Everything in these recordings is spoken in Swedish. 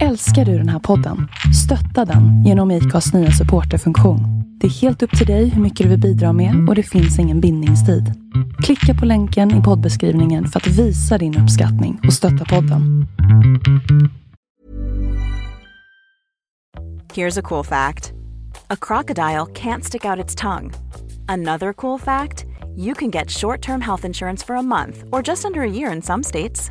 Älskar du den här podden? Stötta den genom IKAs nya supporterfunktion. Det är helt upp till dig hur mycket du vill bidra med och det finns ingen bindningstid. Klicka på länken i poddbeskrivningen för att visa din uppskattning och stötta podden. Here's a cool fact a crocodile can't stick out its tongue. Another cool fact you can get short term health insurance for a month or just under a year in some states.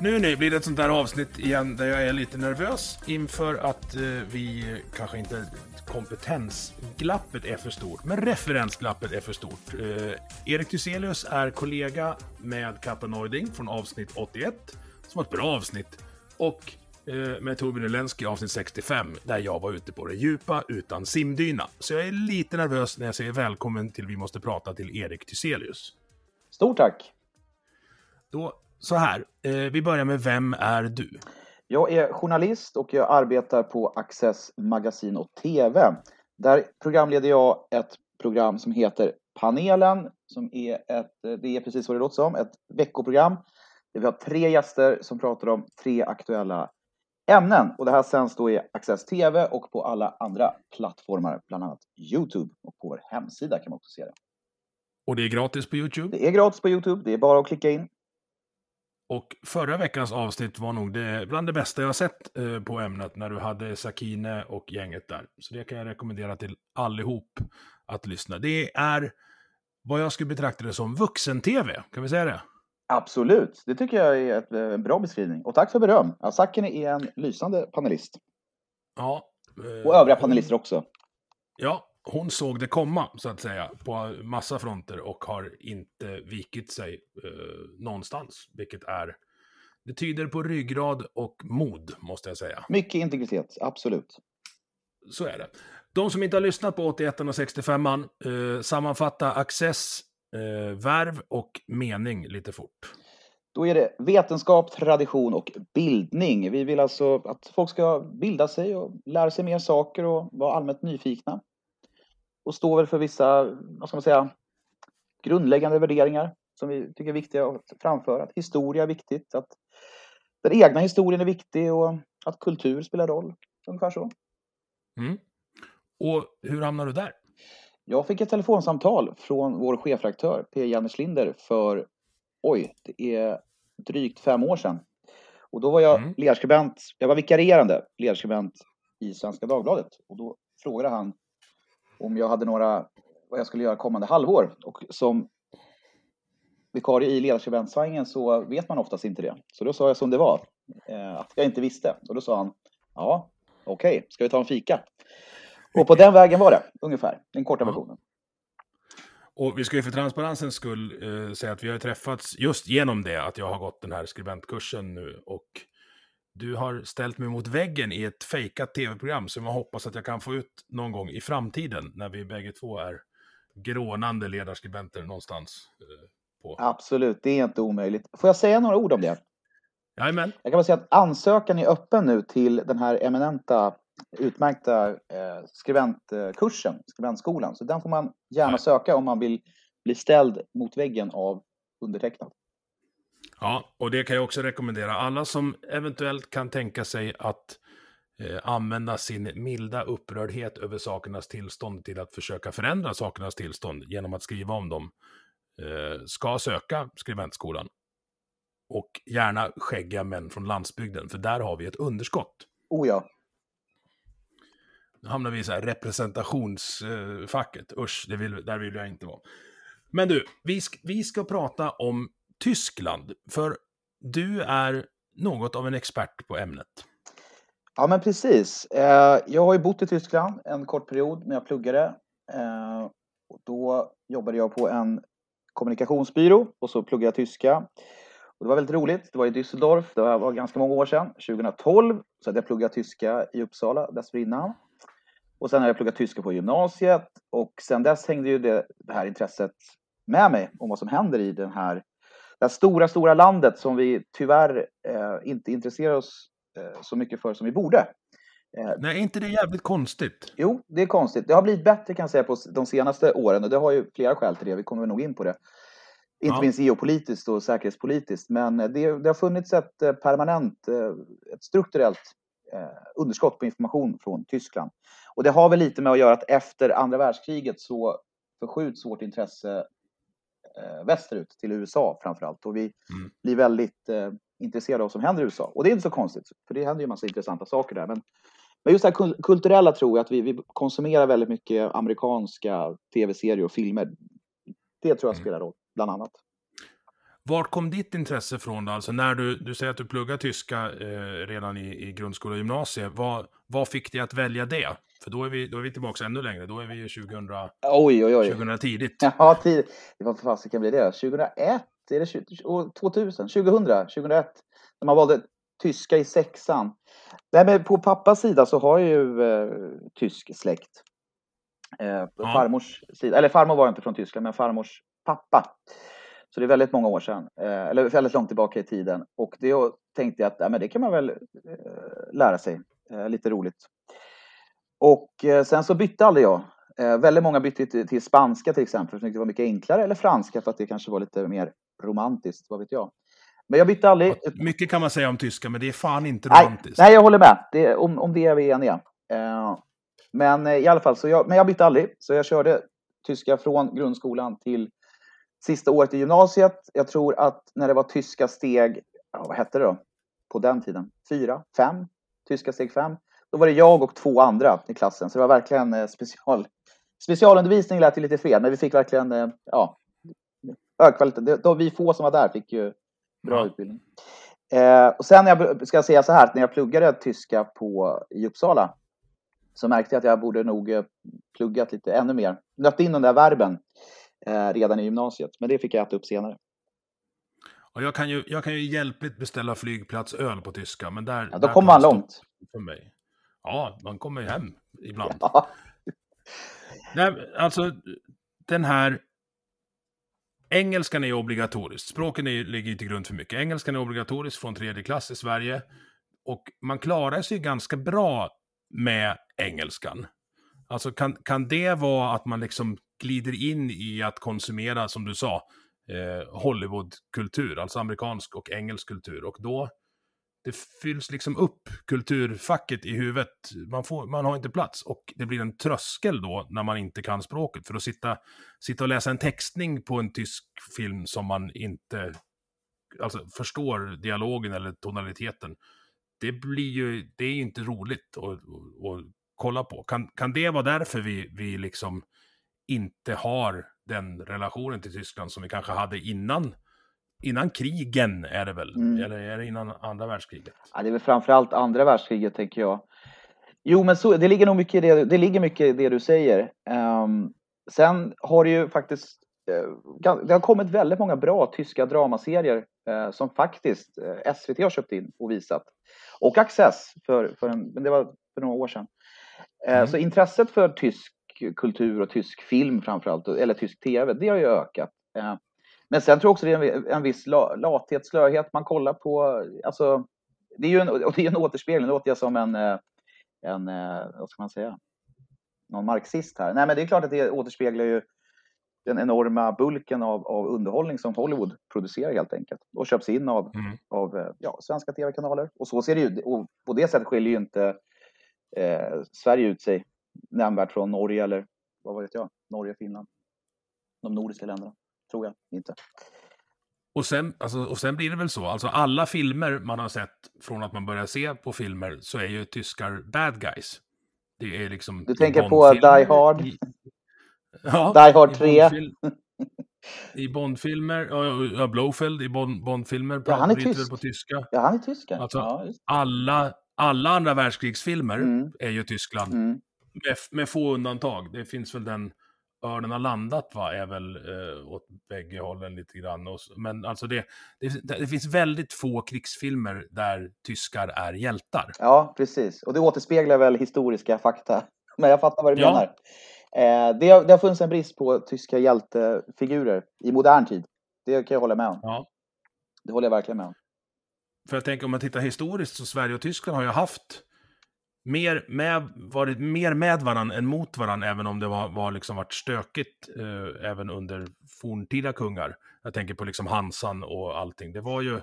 Nu nu blir det ett sånt där avsnitt igen där jag är lite nervös inför att eh, vi kanske inte kompetensglappet är för stort, men referensglappet är för stort. Eh, Erik Thyselius är kollega med Kappa från avsnitt 81, som var ett bra avsnitt, och eh, med Torbjörn Ulensky avsnitt 65, där jag var ute på det djupa utan simdyna. Så jag är lite nervös när jag säger välkommen till Vi måste prata till Erik Thyselius. Stort tack! Då så här, eh, vi börjar med Vem är du? Jag är journalist och jag arbetar på Access Magasin och TV. Där programleder jag ett program som heter Panelen, som är ett, det är precis vad det låter som, ett veckoprogram. Där vi har tre gäster som pratar om tre aktuella ämnen. Och det här sänds då i Access TV och på alla andra plattformar, bland annat Youtube. Och på vår hemsida kan man också se det. Och det är gratis på Youtube? Det är gratis på Youtube, det är bara att klicka in. Och förra veckans avsnitt var nog det, bland det bästa jag sett eh, på ämnet när du hade Sakine och gänget där. Så det kan jag rekommendera till allihop att lyssna. Det är vad jag skulle betrakta det som vuxen-tv, kan vi säga det? Absolut, det tycker jag är ett, en bra beskrivning. Och tack för beröm. Ja, Sakine är en lysande panelist. Ja. Eh, och övriga panelister också. Ja, hon såg det komma, så att säga, på massa fronter och har inte vikit sig eh, någonstans, vilket är... Det tyder på ryggrad och mod, måste jag säga. Mycket integritet, absolut. Så är det. De som inte har lyssnat på 81 och 65 eh, sammanfatta access, eh, värv och mening lite fort. Då är det vetenskap, tradition och bildning. Vi vill alltså att folk ska bilda sig och lära sig mer saker och vara allmänt nyfikna och står väl för vissa, vad ska man säga, grundläggande värderingar som vi tycker är viktiga att framföra. Att historia är viktigt, att den egna historien är viktig och att kultur spelar roll. Ungefär så. Mm. Och hur hamnade du där? Jag fick ett telefonsamtal från vår chefredaktör P. Jannes Linder för, oj, det är drygt fem år sedan. Och då var jag mm. ledarskribent, jag var vikarierande ledarskribent i Svenska Dagbladet. Och då frågade han om jag hade några, vad jag skulle göra kommande halvår. Och som vikarie i ledarskribentssvängen så vet man oftast inte det. Så då sa jag som det var, eh, att jag inte visste. Och då sa han, ja, okej, okay, ska vi ta en fika? Och på den vägen var det, ungefär, den korta versionen. Och vi ska ju för transparensens skull eh, säga att vi har träffats just genom det, att jag har gått den här skribentkursen nu. Och du har ställt mig mot väggen i ett fejkat tv-program som jag hoppas att jag kan få ut någon gång i framtiden när vi bägge två är grånande ledarskribenter någonstans. Eh, på. Absolut, det är inte omöjligt. Får jag säga några ord om det? Jajamän. Jag kan bara säga att ansökan är öppen nu till den här eminenta, utmärkta eh, skribentkursen, skribentskolan. Så den får man gärna Nej. söka om man vill bli ställd mot väggen av undertecknad. Ja, och det kan jag också rekommendera. Alla som eventuellt kan tänka sig att eh, använda sin milda upprördhet över sakernas tillstånd till att försöka förändra sakernas tillstånd genom att skriva om dem, eh, ska söka skribentskolan. Och gärna skäggiga män från landsbygden, för där har vi ett underskott. Oh ja. Nu hamnar vi i så här representationsfacket. Usch, det vill, där vill jag inte vara. Men du, vi ska, vi ska prata om Tyskland, för du är något av en expert på ämnet. Ja, men precis. Eh, jag har ju bott i Tyskland en kort period när jag pluggade. Eh, och då jobbade jag på en kommunikationsbyrå och så pluggade jag tyska. Och det var väldigt roligt. Det var i Düsseldorf, det var ganska många år sedan, 2012. Så hade jag pluggat tyska i Uppsala dessförinnan. Och sen har jag pluggat tyska på gymnasiet och sen dess hängde ju det, det här intresset med mig om vad som händer i den här, här stora, stora landet som vi tyvärr eh, inte intresserar oss eh, så mycket för som vi borde. Eh, Nej, är inte det jävligt konstigt? Jo, det är konstigt. Det har blivit bättre kan jag säga på de senaste åren och det har ju flera skäl till det. Vi kommer nog in på det. Inte ja. minst geopolitiskt och säkerhetspolitiskt. Men det, det har funnits ett eh, permanent, eh, ett strukturellt underskott på information från Tyskland. Och det har väl lite med att göra att efter andra världskriget så förskjuts vårt intresse västerut till USA framför allt. Och vi mm. blir väldigt intresserade av vad som händer i USA. Och det är inte så konstigt, för det händer ju en massa intressanta saker där. Men, men just det här kulturella tror jag, att vi, vi konsumerar väldigt mycket amerikanska tv-serier och filmer. Det tror jag mm. spelar roll, bland annat. Vart kom ditt intresse från då? Alltså när du, du säger att du pluggar tyska eh, redan i, i grundskola och gymnasiet. Vad, vad fick dig att välja det? För då är vi, då är vi tillbaka ännu längre. Då är vi ju 2000, oj, oj, oj. 2000 tidigt. Ja, tid. Vad fasiken blir det? 2001? Är det 2000? 2000? 2001? När man valde tyska i sexan. Nej, men på pappas sida så har jag ju eh, tysk släkt. Eh, ja. Farmors sida, eller farmor var inte från Tyskland, men farmors pappa. Så det är väldigt många år sedan, eh, eller väldigt långt tillbaka i tiden. Och det tänkte jag att ja, men det kan man väl eh, lära sig. Eh, lite roligt. Och eh, sen så bytte aldrig jag. väldigt många bytte till, till spanska till exempel, för det var mycket enklare, eller franska för att det kanske var lite mer romantiskt, vad vet jag. Men jag bytte aldrig. Mycket kan man säga om tyska, men det är fan inte romantiskt. Nej, jag håller med. Det, om, om det är vi eniga. Eh, men eh, i alla fall, så jag, men jag bytte aldrig. Så jag körde tyska från grundskolan till sista året i gymnasiet. Jag tror att när det var tyska steg, ja, vad hette det då? På den tiden? Fyra? Fem? Tyska steg fem. Då var det jag och två andra i klassen. Så det var verkligen eh, special, specialundervisning lät ju lite fel, men vi fick verkligen eh, ja, hög kvalitet. Det, vi få som var där fick ju bra ja. utbildning. Eh, och sen jag, ska jag säga så här, när jag pluggade tyska på, i Uppsala så märkte jag att jag borde nog eh, pluggat lite ännu mer. Nött in de där verben eh, redan i gymnasiet, men det fick jag äta upp senare. Och jag, kan ju, jag kan ju hjälpligt beställa flygplatsöl på tyska, men där... Ja, då kommer man långt. För mig. Ja, man kommer ju hem ibland. Ja. Nej, alltså den här Engelskan är obligatorisk. Språken är, ligger till grund för mycket. Engelskan är obligatorisk från tredje klass i Sverige. Och man klarar sig ganska bra med engelskan. Alltså kan, kan det vara att man liksom glider in i att konsumera, som du sa, eh, Hollywoodkultur, alltså amerikansk och engelsk kultur. Och då det fylls liksom upp kulturfacket i huvudet. Man, får, man har inte plats och det blir en tröskel då när man inte kan språket. För att sitta, sitta och läsa en textning på en tysk film som man inte alltså, förstår dialogen eller tonaliteten. Det blir ju, det är ju inte roligt att, att, att kolla på. Kan, kan det vara därför vi, vi liksom inte har den relationen till Tyskland som vi kanske hade innan innan krigen är det väl? Mm. Eller är det innan andra världskriget? Ja, det är väl framförallt andra världskriget tänker jag. Jo, men så, det ligger nog mycket i det, det, ligger mycket i det du säger. Um, sen har det ju faktiskt uh, det har kommit väldigt många bra tyska dramaserier uh, som faktiskt uh, eh, SVT har köpt in och visat. Och Access, för, för en, men det var för några år sedan. Mm. Så intresset för tysk kultur och tysk film framförallt, eller tysk tv, det har ju ökat. Men sen tror jag också det är en, en viss lathet, slöhet. Man kollar på, alltså, det är ju en, det är en återspegling. Nu låter jag som en, eh, en, eh, vad ska man säga, någon marxist här. Nej, men det är klart att det återspeglar ju den enorma bulken av, av underhållning som Hollywood producerar helt enkelt och köps in av, mm. av eh, ja, svenska tv-kanaler. Och så ser det ut. Och på det sättet skiljer ju inte eh, Sverige ut sig nämnvärt från Norge eller vad vet jag, Norge, Finland, de nordiska länderna tror jag inte. Och sen, alltså, och sen blir det väl så, alltså alla filmer man har sett från att man börjar se på filmer så är ju tyskar bad guys. Det är liksom... Du tänker på Die Hard? I, ja, Die Hard 3? I Bondfilmer, ja, Blowfield i Bond, Bondfilmer. Ja, han är tysk. på tyska. Ja, han är tysk. Alltså, ja, alla, alla andra världskrigsfilmer mm. är ju Tyskland. Mm. Med, med få undantag. Det finns väl den örnen har landat va, är väl eh, åt bägge hållen lite grann. Och, men alltså det, det, det, finns väldigt få krigsfilmer där tyskar är hjältar. Ja, precis. Och det återspeglar väl historiska fakta. Men jag fattar vad du ja. menar. Eh, det, har, det har funnits en brist på tyska hjältefigurer i modern tid. Det kan jag hålla med om. Ja. Det håller jag verkligen med om. För jag tänker om man tittar historiskt så Sverige och Tyskland har ju haft mer med, varit mer med varandra än mot varandra, även om det var, var liksom varit stökigt eh, även under forntida kungar. Jag tänker på liksom Hansan och allting. Det var ju,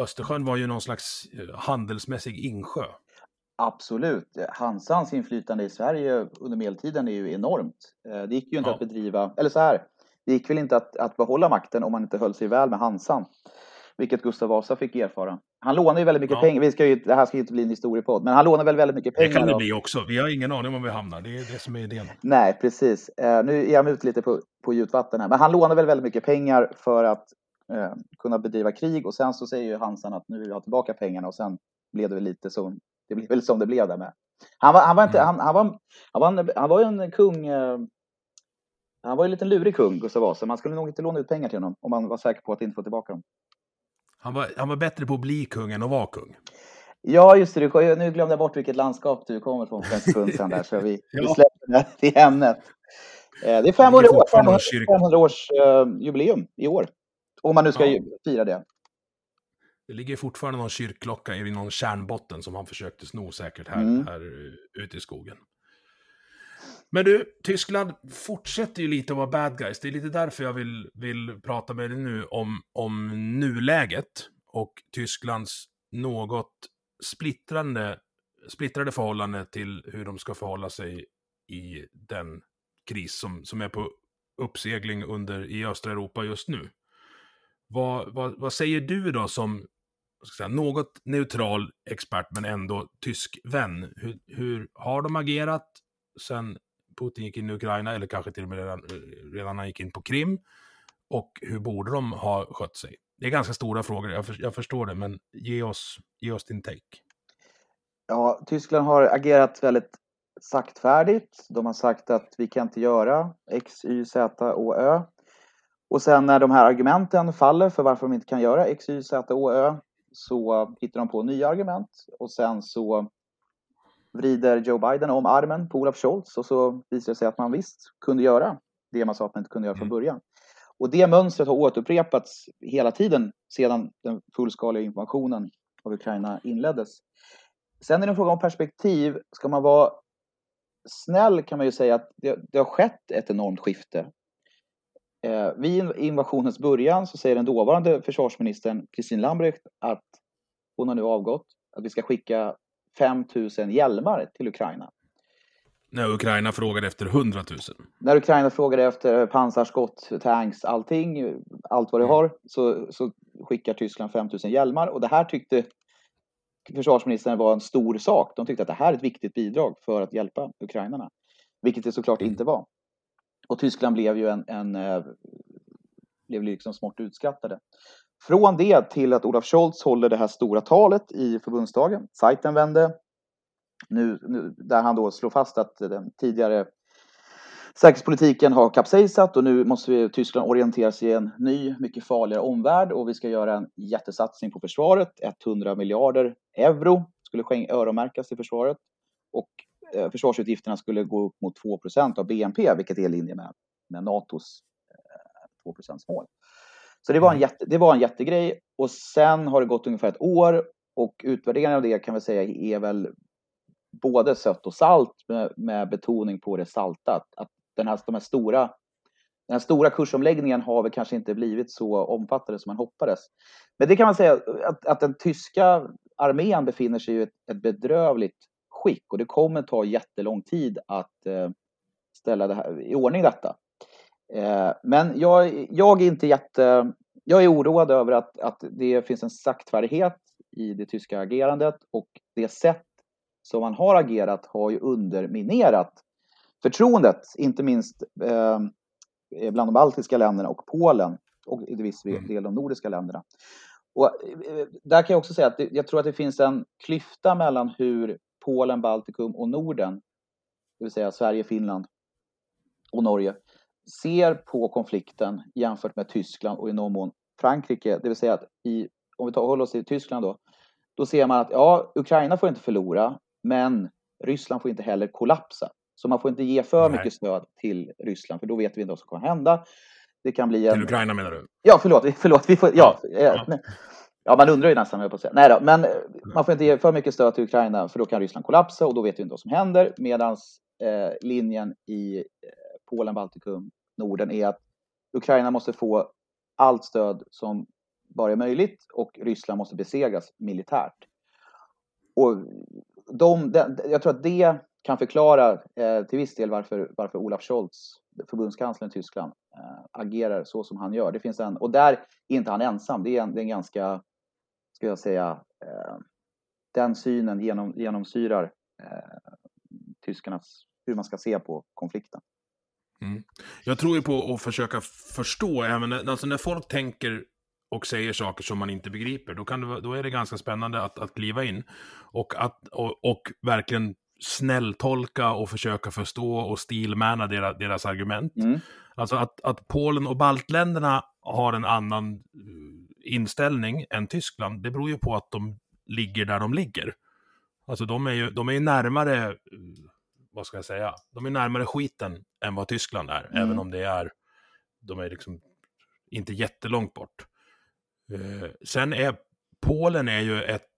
Östersjön var ju någon slags eh, handelsmässig insjö. Absolut. Hansans inflytande i Sverige under medeltiden är ju enormt. Eh, det gick ju inte ja. att bedriva, eller så här, det gick väl inte att, att behålla makten om man inte höll sig väl med Hansan vilket Gustav Vasa fick erfara. Han lånar ju väldigt mycket ja. pengar. Vi ska ju, det här ska ju inte bli en historiepodd, men han lånar väl väldigt mycket pengar. Det kan det bli också. Vi har ingen aning om var vi hamnar. Det är det som är idén. Nej, precis. Uh, nu är jag ute lite på, på djupt vatten här, men han lånar väl väldigt mycket pengar för att uh, kunna bedriva krig och sen så säger ju Hansan att nu vill vi ha tillbaka pengarna och sen blev det väl lite som det blev väl som det blev där med. Han var, han var inte, mm. han, han, var, han var, en, han var ju en kung. Uh, han var ju en liten lurig kung, Gustav Vasa. Man skulle nog inte låna ut pengar till honom om man var säker på att inte få tillbaka dem. Han var, han var bättre på att bli kung än att vara kung. Ja, just det. Nu glömde jag bort vilket landskap du kommer från för en sekund sedan där, så vi, ja. vi släpper det ämnet. Eh, det är 500, år, 500, 500 års uh, jubileum i år. Om man nu ska ja. fira det. Det ligger fortfarande någon kyrkklocka i någon kärnbotten som han försökte sno säkert här, mm. här ute i skogen. Men du, Tyskland fortsätter ju lite att vara bad guys. Det är lite därför jag vill, vill prata med dig nu om, om nuläget och Tysklands något splittrande, splittrade förhållande till hur de ska förhålla sig i den kris som, som är på uppsegling under, i östra Europa just nu. Vad, vad, vad säger du då som säga, något neutral expert men ändå tysk vän? Hur, hur har de agerat sen Putin gick in i Ukraina, eller kanske till och med redan, redan när han gick in på Krim. Och hur borde de ha skött sig? Det är ganska stora frågor, jag, för, jag förstår det, men ge oss, ge oss din take. Ja, Tyskland har agerat väldigt saktfärdigt. De har sagt att vi kan inte göra X, Y, Z och Ö. Och sen när de här argumenten faller för varför de inte kan göra X, Y, Z och Ö så hittar de på nya argument och sen så vrider Joe Biden om armen på Olaf Scholz och så visar det sig att man visst kunde göra det man sa att man inte kunde göra från mm. början. Och det mönstret har återupprepats hela tiden sedan den fullskaliga informationen av Ukraina inleddes. Sen är det en fråga om perspektiv. Ska man vara snäll kan man ju säga att det, det har skett ett enormt skifte. Eh, vid invasionens början så säger den dåvarande försvarsministern Kristin Lambrecht att hon har nu avgått, att vi ska skicka 5 000 hjälmar till Ukraina. När Ukraina frågade efter 100 000? När Ukraina frågade efter pansarskott, tanks, allting, allt vad det mm. har, så, så skickar Tyskland 5 000 hjälmar. Och det här tyckte försvarsministern var en stor sak. De tyckte att det här är ett viktigt bidrag för att hjälpa ukrainarna. Vilket det såklart mm. inte var. Och Tyskland blev ju en, en eh, blev liksom smått utskattade. Från det till att Olaf Scholz håller det här stora talet i förbundsdagen, sajten vände, nu, nu, där han då slår fast att den tidigare säkerhetspolitiken har kapsejsat och nu måste vi, Tyskland orientera sig i en ny, mycket farligare omvärld och vi ska göra en jättesatsning på försvaret. 100 miljarder euro skulle öronmärkas till försvaret och eh, försvarsutgifterna skulle gå upp mot 2% av BNP, vilket är i linje med, med NATOs eh, 2% mål. Så det var, en mm. jätte, det var en jättegrej och sen har det gått ungefär ett år och utvärderingen av det kan vi säga är väl både sött och salt med, med betoning på det salta. Att, att den, här, de här stora, den här stora kursomläggningen har väl kanske inte blivit så omfattande som man hoppades. Men det kan man säga att, att den tyska armén befinner sig i ett, ett bedrövligt skick och det kommer ta jättelång tid att eh, ställa det här, i ordning detta. Eh, men jag, jag är inte jätte... Jag är oroad över att, att det finns en saktfärdighet i det tyska agerandet och det sätt som man har agerat har ju underminerat förtroendet, inte minst eh, bland de baltiska länderna och Polen och i viss mm. del de nordiska länderna. Och eh, där kan jag också säga att det, jag tror att det finns en klyfta mellan hur Polen, Baltikum och Norden, det vill säga Sverige, Finland, och Norge ser på konflikten jämfört med Tyskland och i någon mån Frankrike, det vill säga att i, om vi tar, håller oss till Tyskland då, då ser man att ja, Ukraina får inte förlora, men Ryssland får inte heller kollapsa. Så man får inte ge för Nej. mycket stöd till Ryssland, för då vet vi inte vad som kommer hända. Det kan bli en... Till Ukraina menar du? Ja, förlåt. förlåt vi får, ja, ja. Eh, ja. man undrar ju nästan, jag på att säga. Nej då, men man får inte ge för mycket stöd till Ukraina, för då kan Ryssland kollapsa och då vet vi inte vad som händer. Medan eh, linjen i eh, Polen, Baltikum, Norden är att Ukraina måste få allt stöd som bara är möjligt och Ryssland måste besegras militärt. Och de, de, jag tror att det kan förklara eh, till viss del varför, varför Olaf Scholz, förbundskanslern i Tyskland, eh, agerar så som han gör. Det finns en, och där är inte han ensam. Det är en, det är en ganska, ska jag säga, eh, den synen genom, genomsyrar eh, tyskarnas, hur man ska se på konflikten. Mm. Jag tror ju på att försöka förstå, även alltså när folk tänker och säger saker som man inte begriper, då, kan det, då är det ganska spännande att, att kliva in och, att, och, och verkligen snälltolka och försöka förstå och stilmäna deras, deras argument. Mm. Alltså att, att Polen och baltländerna har en annan eh, inställning än Tyskland, det beror ju på att de ligger där de ligger. Alltså de är ju, de är ju närmare, eh, vad ska jag säga, de är närmare skiten än vad Tyskland är, mm. även om det är, de är liksom inte jättelångt bort. Uh, sen är Polen är ju ett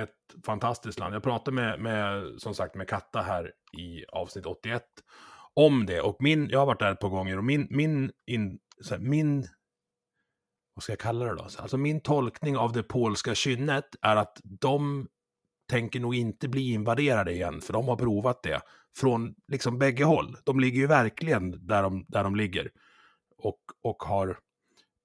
ett fantastiskt land. Jag pratade med, med, som sagt, med Katta här i avsnitt 81 om det. Och min, jag har varit där ett par gånger och min, min, in, här, min vad ska jag kalla det då? Alltså min tolkning av det polska kynnet är att de tänker nog inte bli invaderade igen, för de har provat det från liksom bägge håll. De ligger ju verkligen där de, där de ligger och, och har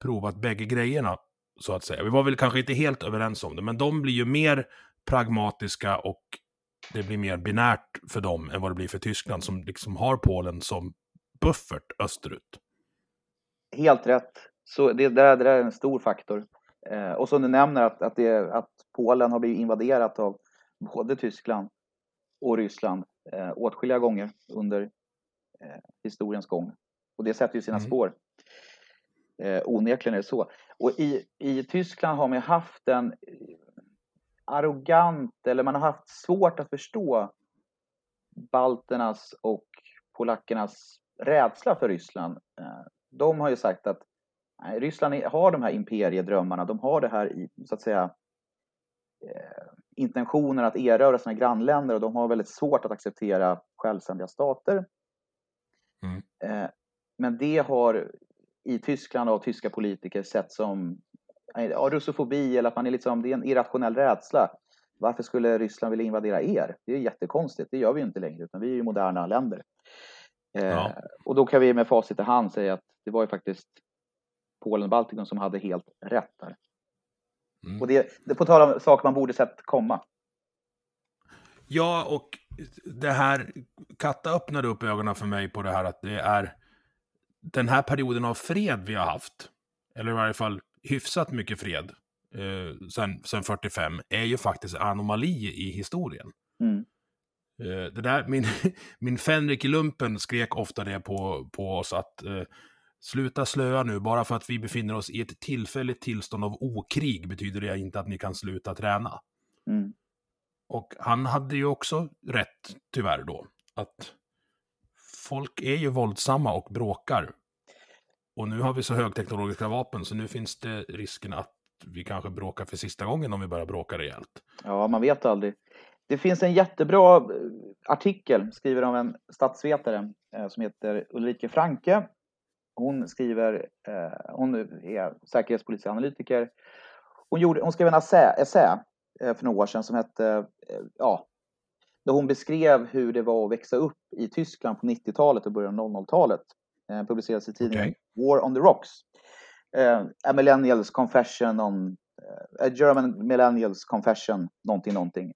provat bägge grejerna så att säga. Vi var väl kanske inte helt överens om det, men de blir ju mer pragmatiska och det blir mer binärt för dem än vad det blir för Tyskland som liksom har Polen som buffert österut. Helt rätt. Så det, där, det där är en stor faktor. Eh, och som du nämner att, att, det, att Polen har blivit invaderat av både Tyskland och Ryssland eh, åtskilliga gånger under eh, historiens gång. Och det sätter ju sina mm. spår. Eh, onekligen är det så. Och i, i Tyskland har man haft en arrogant eller man har haft svårt att förstå balternas och polackernas rädsla för Ryssland. Eh, de har ju sagt att nej, Ryssland har de här imperiedrömmarna, de har det här i, så att säga, eh, intentioner att erövra sina grannländer och de har väldigt svårt att acceptera självständiga stater. Mm. Eh, men det har i Tyskland av tyska politiker sett som ja, russofobi eller att man är liksom, det är en irrationell rädsla. Varför skulle Ryssland vilja invadera er? Det är jättekonstigt, det gör vi ju inte längre, utan vi är ju moderna länder. Eh, ja. och då kan vi med facit i hand säga att det var ju faktiskt Polen och Baltikum som hade helt rätt där. Mm. Och det, det på tal om saker man borde sett komma. Ja, och det här, Katta öppnade upp ögonen för mig på det här att det är den här perioden av fred vi har haft, eller i varje fall hyfsat mycket fred eh, sen, sen 45, är ju faktiskt anomali i historien. Mm. Eh, det där, min, min Fenrik i lumpen skrek ofta det på, på oss att eh, sluta slöa nu, bara för att vi befinner oss i ett tillfälligt tillstånd av okrig betyder det inte att ni kan sluta träna. Mm. Och han hade ju också rätt, tyvärr då, att folk är ju våldsamma och bråkar. Och nu har vi så högteknologiska vapen så nu finns det risken att vi kanske bråkar för sista gången om vi börjar bråka rejält. Ja, man vet aldrig. Det finns en jättebra eh, artikel skriven av en statsvetare eh, som heter Ulrike Franke. Hon skriver, eh, hon är säkerhetspolitisk analytiker. Hon, gjorde, hon skrev en essä, essä för några år sedan som hette, ja, där hon beskrev hur det var att växa upp i Tyskland på 90-talet och början av 00-talet. Publicerades i tidningen okay. War on the Rocks. Uh, a Millennials Confession on... Uh, a German Millennials Confession, någonting, någonting.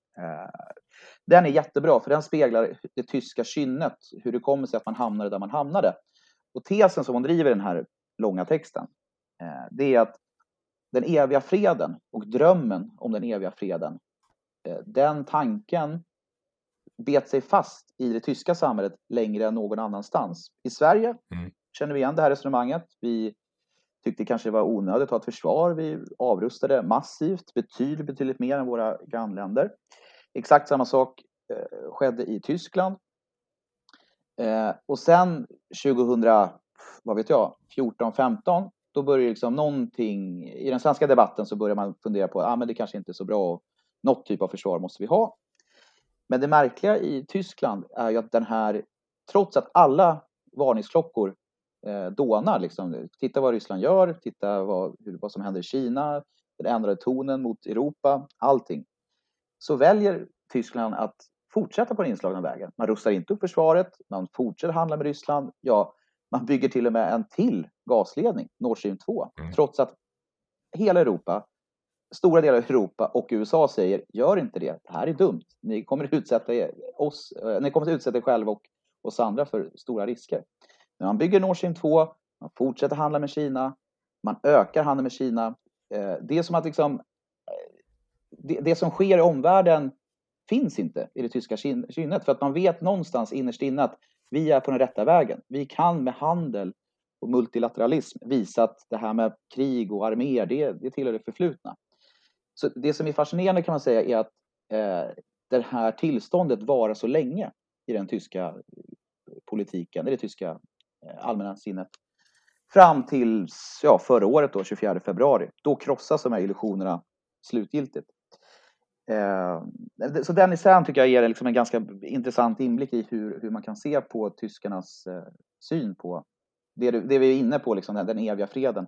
Den är jättebra, för den speglar det tyska kynnet, hur det kommer sig att man hamnade där man hamnade. Och tesen som hon driver i den här långa texten, det är att den eviga freden och drömmen om den eviga freden, den tanken bet sig fast i det tyska samhället längre än någon annanstans. I Sverige mm. känner vi igen det här resonemanget. Vi tyckte kanske det var onödigt att ha ett försvar. Vi avrustade massivt, betydligt, betydligt mer än våra grannländer. Exakt samma sak eh, skedde i Tyskland. Eh, och sen 2000, vad vet jag, 14, 15, då börjar liksom någonting, i den svenska debatten så börjar man fundera på att ah, men det kanske inte är så bra, något typ av försvar måste vi ha. Men det märkliga i Tyskland är ju att den här, trots att alla varningsklockor eh, dånar, liksom, titta vad Ryssland gör, titta vad, vad som händer i Kina, den ändrade tonen mot Europa, allting. Så väljer Tyskland att fortsätta på den inslagna vägen. Man rustar inte upp försvaret, man fortsätter handla med Ryssland. Ja, man bygger till och med en till gasledning, Nord Stream 2, mm. trots att hela Europa, stora delar av Europa och USA säger gör inte det, det här är dumt. Ni kommer utsätta oss, eh, ni kommer att utsätta er själva och oss andra för stora risker. Men man bygger Nord Stream 2, man fortsätter handla med Kina, man ökar handeln med Kina. Eh, det är som att liksom, eh, det, det som sker i omvärlden finns inte i det tyska kynnet. För att man vet någonstans innerst inne att vi är på den rätta vägen. Vi kan med handel och multilateralism visa att det här med krig och arméer, det, det tillhör det förflutna. Så det som är fascinerande kan man säga är att eh, det här tillståndet varar så länge i den tyska eh, politiken, i det tyska eh, allmänna sinnet. Fram till ja, förra året, då, 24 februari. Då krossas de här illusionerna slutgiltigt. Eh, så den isän tycker jag ger liksom en ganska intressant inblick i hur, hur man kan se på tyskarnas eh, syn på det, det vi är inne på, liksom, den eviga freden.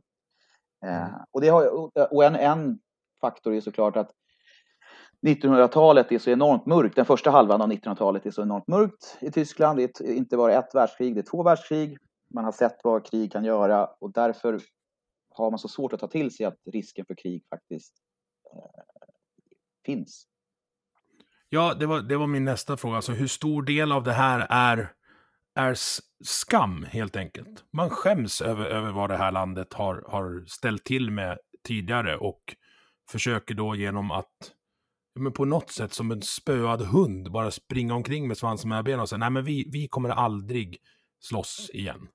Eh, mm. och det har, och en, en faktor är såklart att 1900-talet är så enormt mörkt. Den första halvan av 1900-talet är så enormt mörkt i Tyskland. Det är inte bara ett världskrig, det är två världskrig. Man har sett vad krig kan göra och därför har man så svårt att ta till sig att risken för krig faktiskt finns. Ja, det var, det var min nästa fråga. Alltså, hur stor del av det här är, är skam, helt enkelt? Man skäms över, över vad det här landet har, har ställt till med tidigare och försöker då genom att men på något sätt som en spöad hund bara springa omkring med svansen mellan benen och säga nej men vi, vi kommer aldrig slåss igen.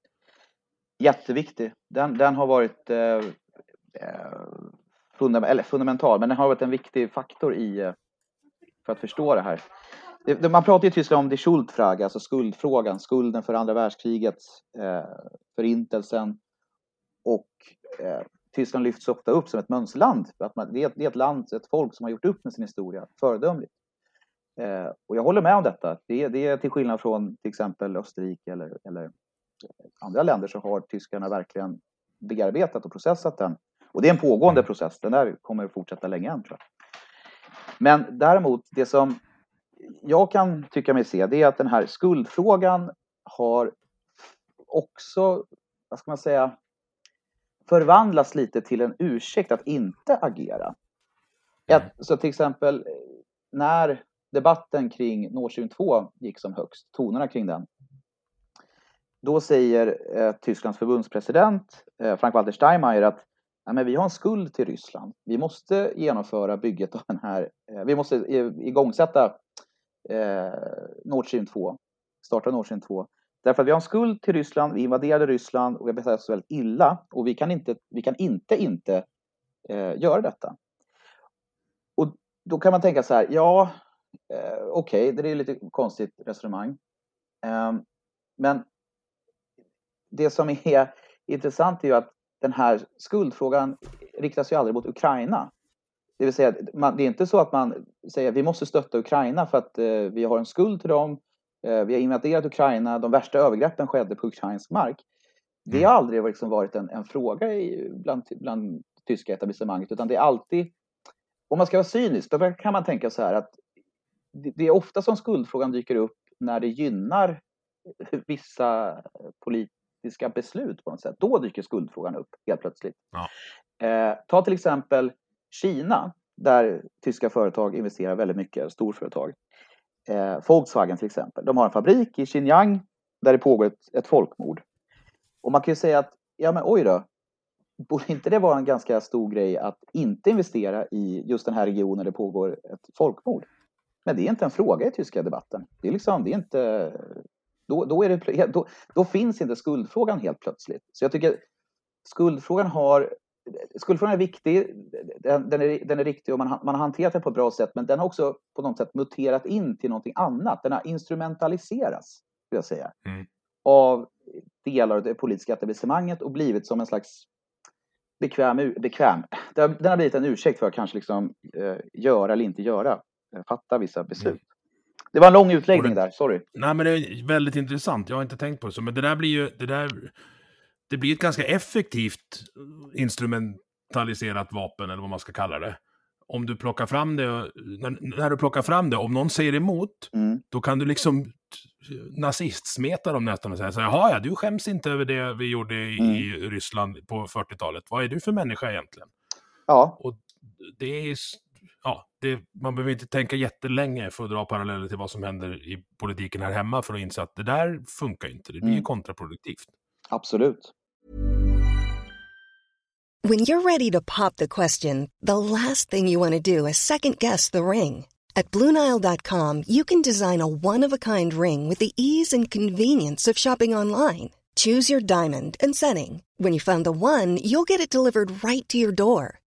Jätteviktig. Den, den har varit eh, eh fundament, eller fundamental, men den har varit en viktig faktor i eh, för att förstå det här. Man pratar i Tyskland om die Schuldfrage, alltså skuldfrågan, skulden för andra världskriget, eh, förintelsen. Och eh, Tyskland lyfts ofta upp som ett mönsterland. Att man, det, är, det är ett land, ett folk som har gjort upp med sin historia, föredömligt. Eh, och jag håller med om detta. Det, det är till skillnad från till exempel Österrike eller, eller andra länder så har tyskarna verkligen bearbetat och processat den och det är en pågående mm. process, den där kommer att fortsätta länge än tror jag. Men däremot, det som jag kan tycka mig se, det är att den här skuldfrågan har också, vad ska man säga, förvandlats lite till en ursäkt att inte agera. Ett, mm. så till exempel när debatten kring Nord Stream 2 gick som högst, tonerna kring den, då säger eh, Tysklands förbundspresident eh, Frank-Walter Steinmeier att ja, men vi har en skuld till Ryssland. Vi måste genomföra bygget av den här, eh, vi måste igångsätta eh, Nord Stream 2, starta Nord Stream 2. Därför att vi har en skuld till Ryssland, vi invaderade Ryssland och vi har betett oss väldigt illa och vi kan inte, vi kan inte, inte eh, göra detta. Och då kan man tänka så här, ja, eh, okej, okay, det är lite konstigt resonemang. Eh, men det som är intressant är ju att den här skuldfrågan riktas ju aldrig mot Ukraina. Det vill säga, man, det är inte så att man säger att vi måste stötta Ukraina för att eh, vi har en skuld till dem. Eh, vi har invaderat Ukraina, de värsta övergreppen skedde på ukrainsk mark. Det har mm. aldrig liksom varit en, en fråga i, bland, bland tyska etablissemanget, utan det är alltid, om man ska vara cynisk, då kan man tänka så här att det, det är ofta som skuldfrågan dyker upp när det gynnar vissa polit, politiska beslut på något sätt. Då dyker skuldfrågan upp helt plötsligt. Ja. Eh, ta till exempel Kina, där tyska företag investerar väldigt mycket, storföretag. Eh, Volkswagen till exempel, de har en fabrik i Xinjiang där det pågår ett, ett folkmord. Och man kan ju säga att, ja men oj då, borde inte det vara en ganska stor grej att inte investera i just den här regionen där det pågår ett folkmord? Men det är inte en fråga i tyska debatten. Det är liksom, det är inte... Då, då, är det, då, då finns inte skuldfrågan helt plötsligt. Så jag tycker skuldfrågan har skuldfrågan är viktig, den, den, är, den är riktig och man, man har hanterat den på ett bra sätt, men den har också på något sätt muterat in till någonting annat. Den har instrumentaliserats, skulle jag säga, mm. av delar av det politiska etablissemanget och blivit som en slags bekväm, bekväm. Den har blivit en ursäkt för att kanske liksom, eh, göra eller inte göra, eh, fatta vissa beslut. Mm. Det var en lång utläggning det, där, sorry. Nej, men det är väldigt intressant. Jag har inte tänkt på det så, men det där blir ju, det där det blir ett ganska effektivt instrumentaliserat vapen, eller vad man ska kalla det. Om du plockar fram det, när, när du plockar fram det, om någon säger emot, mm. då kan du liksom nazistsmeta dem nästan och säga så jaha ja, du skäms inte över det vi gjorde i, mm. i Ryssland på 40-talet. Vad är du för människa egentligen? Ja. Och det är, ja, det, man behöver inte tänka jättelänge för att dra paralleller till vad som händer i politiken här hemma för att inse att det där funkar inte, det blir mm. kontraproduktivt. Absolut. When you're ready to pop the question, the last thing you want to do is second guess the ring. At BlueNile.com you can design a one-of-a-kind ring with the ease and convenience of shopping online. Choose your diamond and setting. When you find the one, you'll get it delivered right to your door.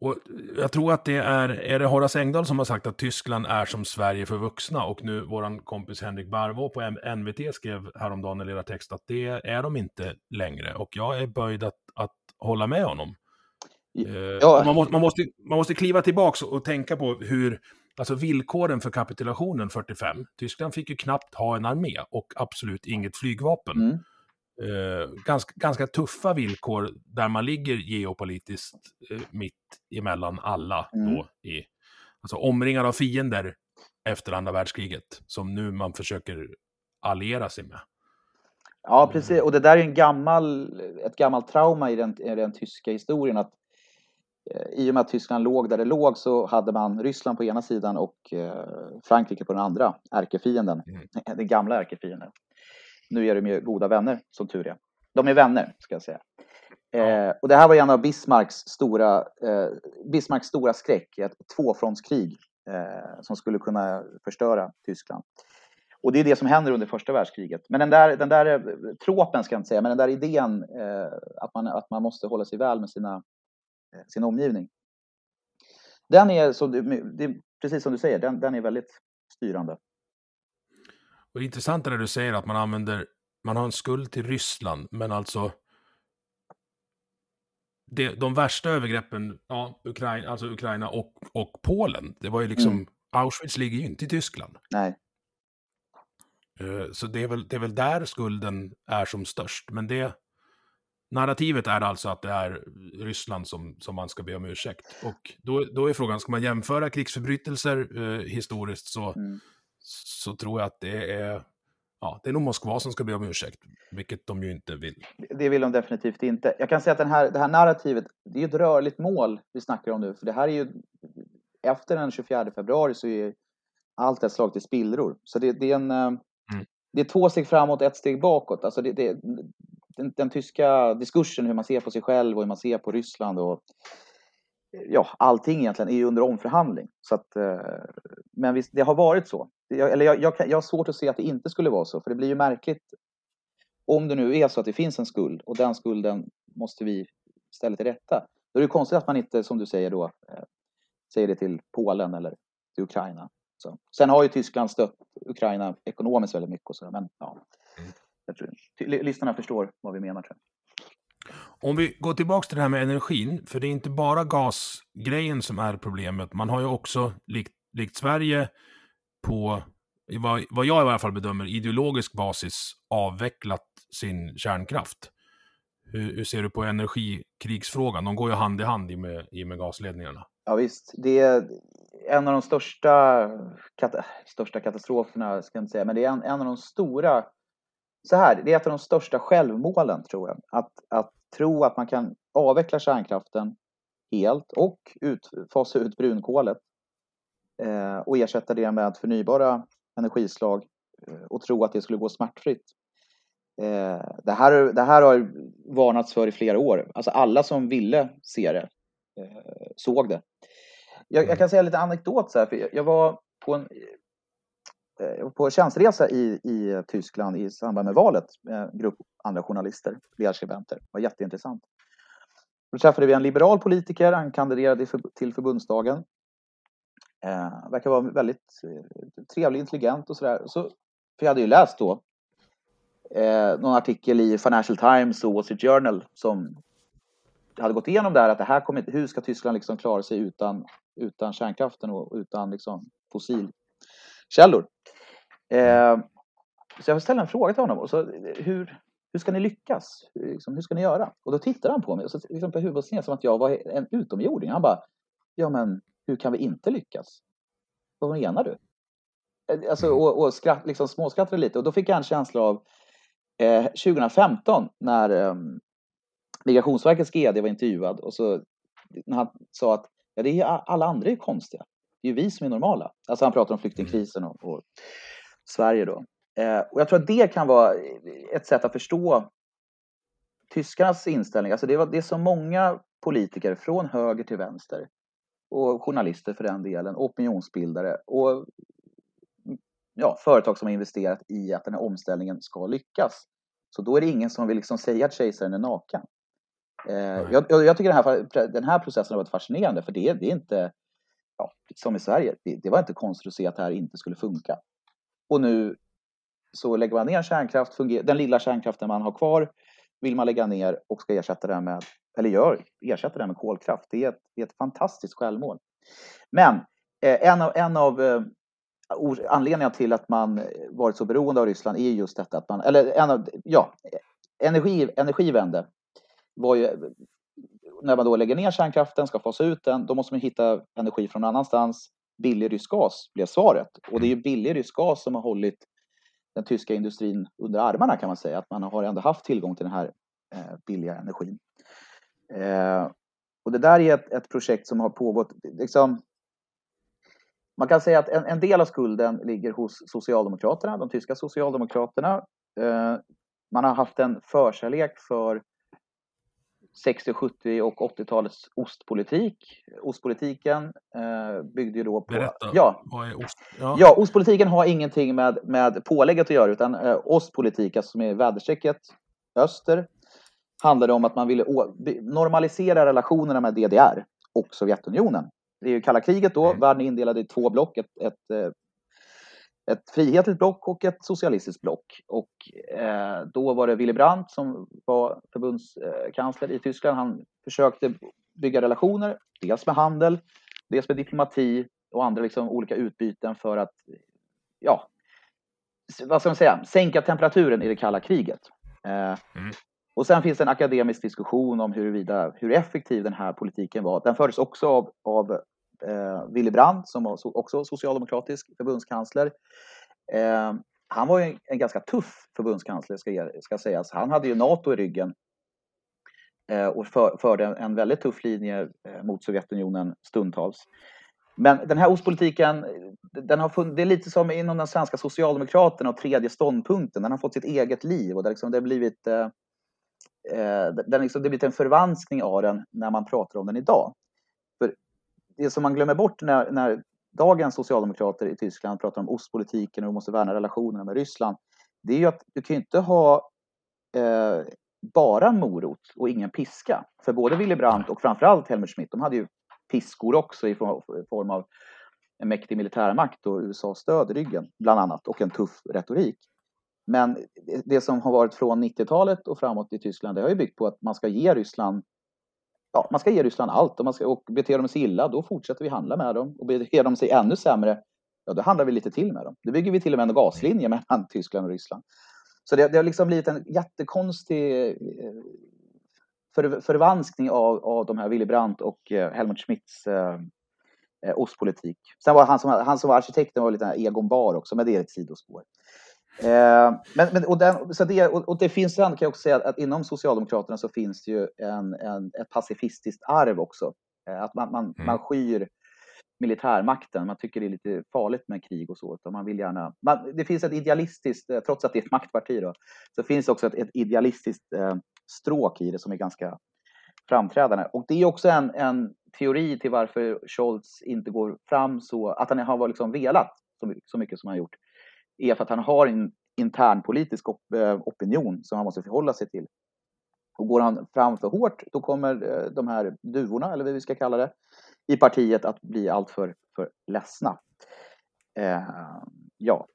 Och jag tror att det är, är det Horace Engdahl som har sagt att Tyskland är som Sverige för vuxna och nu våran kompis Henrik Barvå på NVT skrev häromdagen i lilla text att det är de inte längre och jag är böjd att, att hålla med honom. Eh, ja. Man, måste, man, måste, man måste kliva tillbaka och tänka på hur, alltså villkoren för kapitulationen 45, Tyskland fick ju knappt ha en armé och absolut inget flygvapen. Mm. Eh, ganska, ganska tuffa villkor där man ligger geopolitiskt eh, mitt emellan alla mm. då i, alltså omringad av fiender efter andra världskriget som nu man försöker alliera sig med. Ja, precis. Och det där är en gammal, ett gammalt trauma i den, i den tyska historien. att Eh, i och med att Tyskland låg där det låg så hade man Ryssland på ena sidan och eh, Frankrike på den andra, ärkefienden, mm. den gamla ärkefienden. Nu är de ju goda vänner, som tur är. De är vänner, ska jag säga. Eh, och det här var en av Bismarcks stora, eh, Bismarcks stora skräck, ett tvåfrontskrig eh, som skulle kunna förstöra Tyskland. Och det är det som händer under första världskriget. Men den där, den där tropen, ska jag inte säga, men den där idén eh, att, man, att man måste hålla sig väl med sina Eh, sin omgivning. Den är, så det, precis som du säger, den, den är väldigt styrande. Och det intressanta när du säger att man använder, man har en skuld till Ryssland, men alltså det, de värsta övergreppen, ja, Ukraina, alltså Ukraina och, och Polen, det var ju liksom, mm. Auschwitz ligger ju inte i Tyskland. Nej. Eh, så det är, väl, det är väl där skulden är som störst, men det, Narrativet är alltså att det är Ryssland som, som man ska be om ursäkt. Och då, då är frågan, ska man jämföra krigsförbrytelser eh, historiskt så, mm. Så tror jag att det är, ja, det är nog Moskva som ska be om ursäkt, vilket de ju inte vill. Det vill de definitivt inte. Jag kan säga att den här, det här narrativet, det är ett rörligt mål vi snackar om nu, för det här är ju, efter den 24 februari så är allt ett slag till spillror. Så det, det är en, eh, mm. det är två steg framåt, ett steg bakåt. Alltså det, det, den, den, tyska diskursen, hur man ser på sig själv och hur man ser på Ryssland och ja, allting egentligen är ju under omförhandling. Så att, eh, men visst, det har varit så. Jag, eller jag, jag, jag har svårt att se att det inte skulle vara så, för det blir ju märkligt om det nu är så att det finns en skuld och den skulden måste vi ställa till rätta. Då är det konstigt att man inte, som du säger då, eh, säger det till Polen eller till Ukraina. Så. Sen har ju Tyskland stött Ukraina ekonomiskt väldigt mycket och så, men ja. Mm. Jag tror, lyssnarna förstår vad vi menar. Tror jag. Om vi går tillbaka till det här med energin, för det är inte bara gasgrejen som är problemet. Man har ju också, likt, likt Sverige, på vad, vad jag i alla fall bedömer ideologisk basis avvecklat sin kärnkraft. Hur, hur, ser du på energikrigsfrågan? De går ju hand i hand i med, i med gasledningarna. Ja visst, det är en av de största, kat största katastroferna, ska jag inte säga, men det är en, en av de stora, så här, det är ett av de största självmålen tror jag. Att, att tro att man kan avveckla kärnkraften helt och ut, fasa ut brunkolet eh, och ersätta det med förnybara energislag eh, och tro att det skulle gå smärtfritt. Eh, det, här, det här har varnats för i flera år. Alltså alla som ville se det eh, såg det. Jag, jag, kan säga lite anekdot så här, för jag var på en Eh, på tjänsteresa i, i Tyskland i samband med valet med en grupp andra journalister, ledarskribenter. Det var jätteintressant. Då träffade vi en liberal politiker, han kandiderade till förbundsdagen. Eh, verkar vara väldigt eh, trevlig, intelligent och sådär. Så, för jag hade ju läst då eh, någon artikel i Financial Times och Wall Street Journal som hade gått igenom där att det här kommer, hur ska Tyskland liksom klara sig utan, utan kärnkraften och utan liksom fossilkällor. Eh, så jag ställde en fråga till honom. Och så, hur, hur ska ni lyckas? Hur, liksom, hur ska ni göra? Och då tittade han på mig och så liksom på huvudet som att jag var en utomjording. Han bara, ja men hur kan vi inte lyckas? Vad menar du? Eh, alltså, och, och skratt, liksom småskrattade lite och då fick jag en känsla av eh, 2015 när eh, Migrationsverkets GD var intervjuad och så när han sa att ja, det är, alla andra är konstiga. Det är ju vi som är normala. Alltså han pratar om flyktingkrisen och, och Sverige då. Eh, och jag tror att det kan vara ett sätt att förstå tyskarnas inställning. Alltså det, var, det är så många politiker från höger till vänster och journalister för den delen, opinionsbildare och ja, företag som har investerat i att den här omställningen ska lyckas. Så då är det ingen som vill liksom säga att kejsaren är naken. Eh, jag, jag, tycker den här, den här processen har varit fascinerande för det, det är inte, ja, som i Sverige, det, det var inte konstigt att se att det här inte skulle funka. Och nu så lägger man ner kärnkraft, den lilla kärnkraften man har kvar vill man lägga ner och ska ersätta den med, eller gör, ersätta den med kolkraft. Det är ett, det är ett fantastiskt självmål. Men eh, en av, en av eh, anledningarna till att man eh, varit så beroende av Ryssland är just detta att man, eller en av, ja, eh, energi, energivände var ju när man då lägger ner kärnkraften, ska fasa ut den, då måste man hitta energi från någon annanstans. Billig rysk gas blev svaret. Och det är ju billig rysk gas som har hållit den tyska industrin under armarna kan man säga. Att man har ändå haft tillgång till den här eh, billiga energin. Eh, och det där är ett, ett projekt som har pågått, liksom, man kan säga att en, en, del av skulden ligger hos Socialdemokraterna, de tyska Socialdemokraterna. Eh, man har haft en förkärlek för 60, 70 och 80-talets ostpolitik. Ostpolitiken eh, byggde ju då på... Berätta, ja, vad är ost? Ja. ja, ostpolitiken har ingenting med, med pålägget att göra utan eh, ostpolitik, alltså som är väderstrecket öster, handlade om att man ville normalisera relationerna med DDR och Sovjetunionen. Det är ju kalla kriget då, mm. världen är indelad i två block, ett, ett, eh, ett frihetligt block och ett socialistiskt block. Och eh, då var det Willy Brandt som var förbundskansler i Tyskland. Han försökte bygga relationer, dels med handel, dels med diplomati och andra liksom olika utbyten för att, ja, vad ska man säga, sänka temperaturen i det kalla kriget. Eh, mm. Och sen finns det en akademisk diskussion om huruvida, hur effektiv den här politiken var. Den fördes också av, av eh, Willy Brandt som var so också socialdemokratisk förbundskansler. Eh, han var ju en ganska tuff förbundskansler ska, ska sägas. Han hade ju NATO i ryggen eh, och för, förde en väldigt tuff linje eh, mot Sovjetunionen stundtals. Men den här ostpolitiken, den har funnits, det är lite som inom den svenska socialdemokraterna och tredje ståndpunkten. Den har fått sitt eget liv och det, liksom, det har blivit eh, eh den liksom, det har blivit en förvanskning av den när man pratar om den idag. Det som man glömmer bort när, när dagens socialdemokrater i Tyskland pratar om ostpolitiken och vi måste värna relationerna med Ryssland. Det är ju att du kan ju inte ha eh, bara en morot och ingen piska. För både Willy Brandt och framförallt Helmut Schmidt, de hade ju piskor också i form av en mäktig militärmakt och USA-stöd i ryggen, bland annat, och en tuff retorik. men det som har varit från 90-talet och framåt i Tyskland, det har ju byggt på att man ska ge Ryssland ja, man ska ge Ryssland allt. Och, man ska, och beter de sig illa, då fortsätter vi handla med dem. Och beter de sig ännu sämre, ja, då handlar vi lite till med dem. Då bygger vi till och med en gaslinje mellan Tyskland och Ryssland. Så det, det har liksom blivit en jättekonstig eh, för, förvanskning av, av de här Willy Brandt och eh, Helmut Schmidts eh, eh, ostpolitik. Sen var han som, han som var arkitekten var lite Egon Bar också, men det är ett sidospår. Eh, men, men, och, den, så det, och, och det finns kan jag också säga att, inom Socialdemokraterna så finns det ju en, en, ett pacifistiskt arv också. Eh, att man, man, mm. man skyr militärmakten. Man tycker det är lite farligt med krig och så. Utan man vill gärna, man, det finns ett idealistiskt, eh, trots att det är ett maktparti, då, så finns det också ett, ett idealistiskt eh, stråk i det som är ganska framträdande. Och det är också en, en teori till varför Scholz inte går fram så, att han har liksom velat så, så mycket som han har gjort, är för att han har en internpolitisk op, eh, opinion som han måste förhålla sig till. Och går han fram för hårt, då kommer eh, de här duvorna, eller vad vi ska kalla det, i partiet att bli alltför för ledsna. Eh, ja.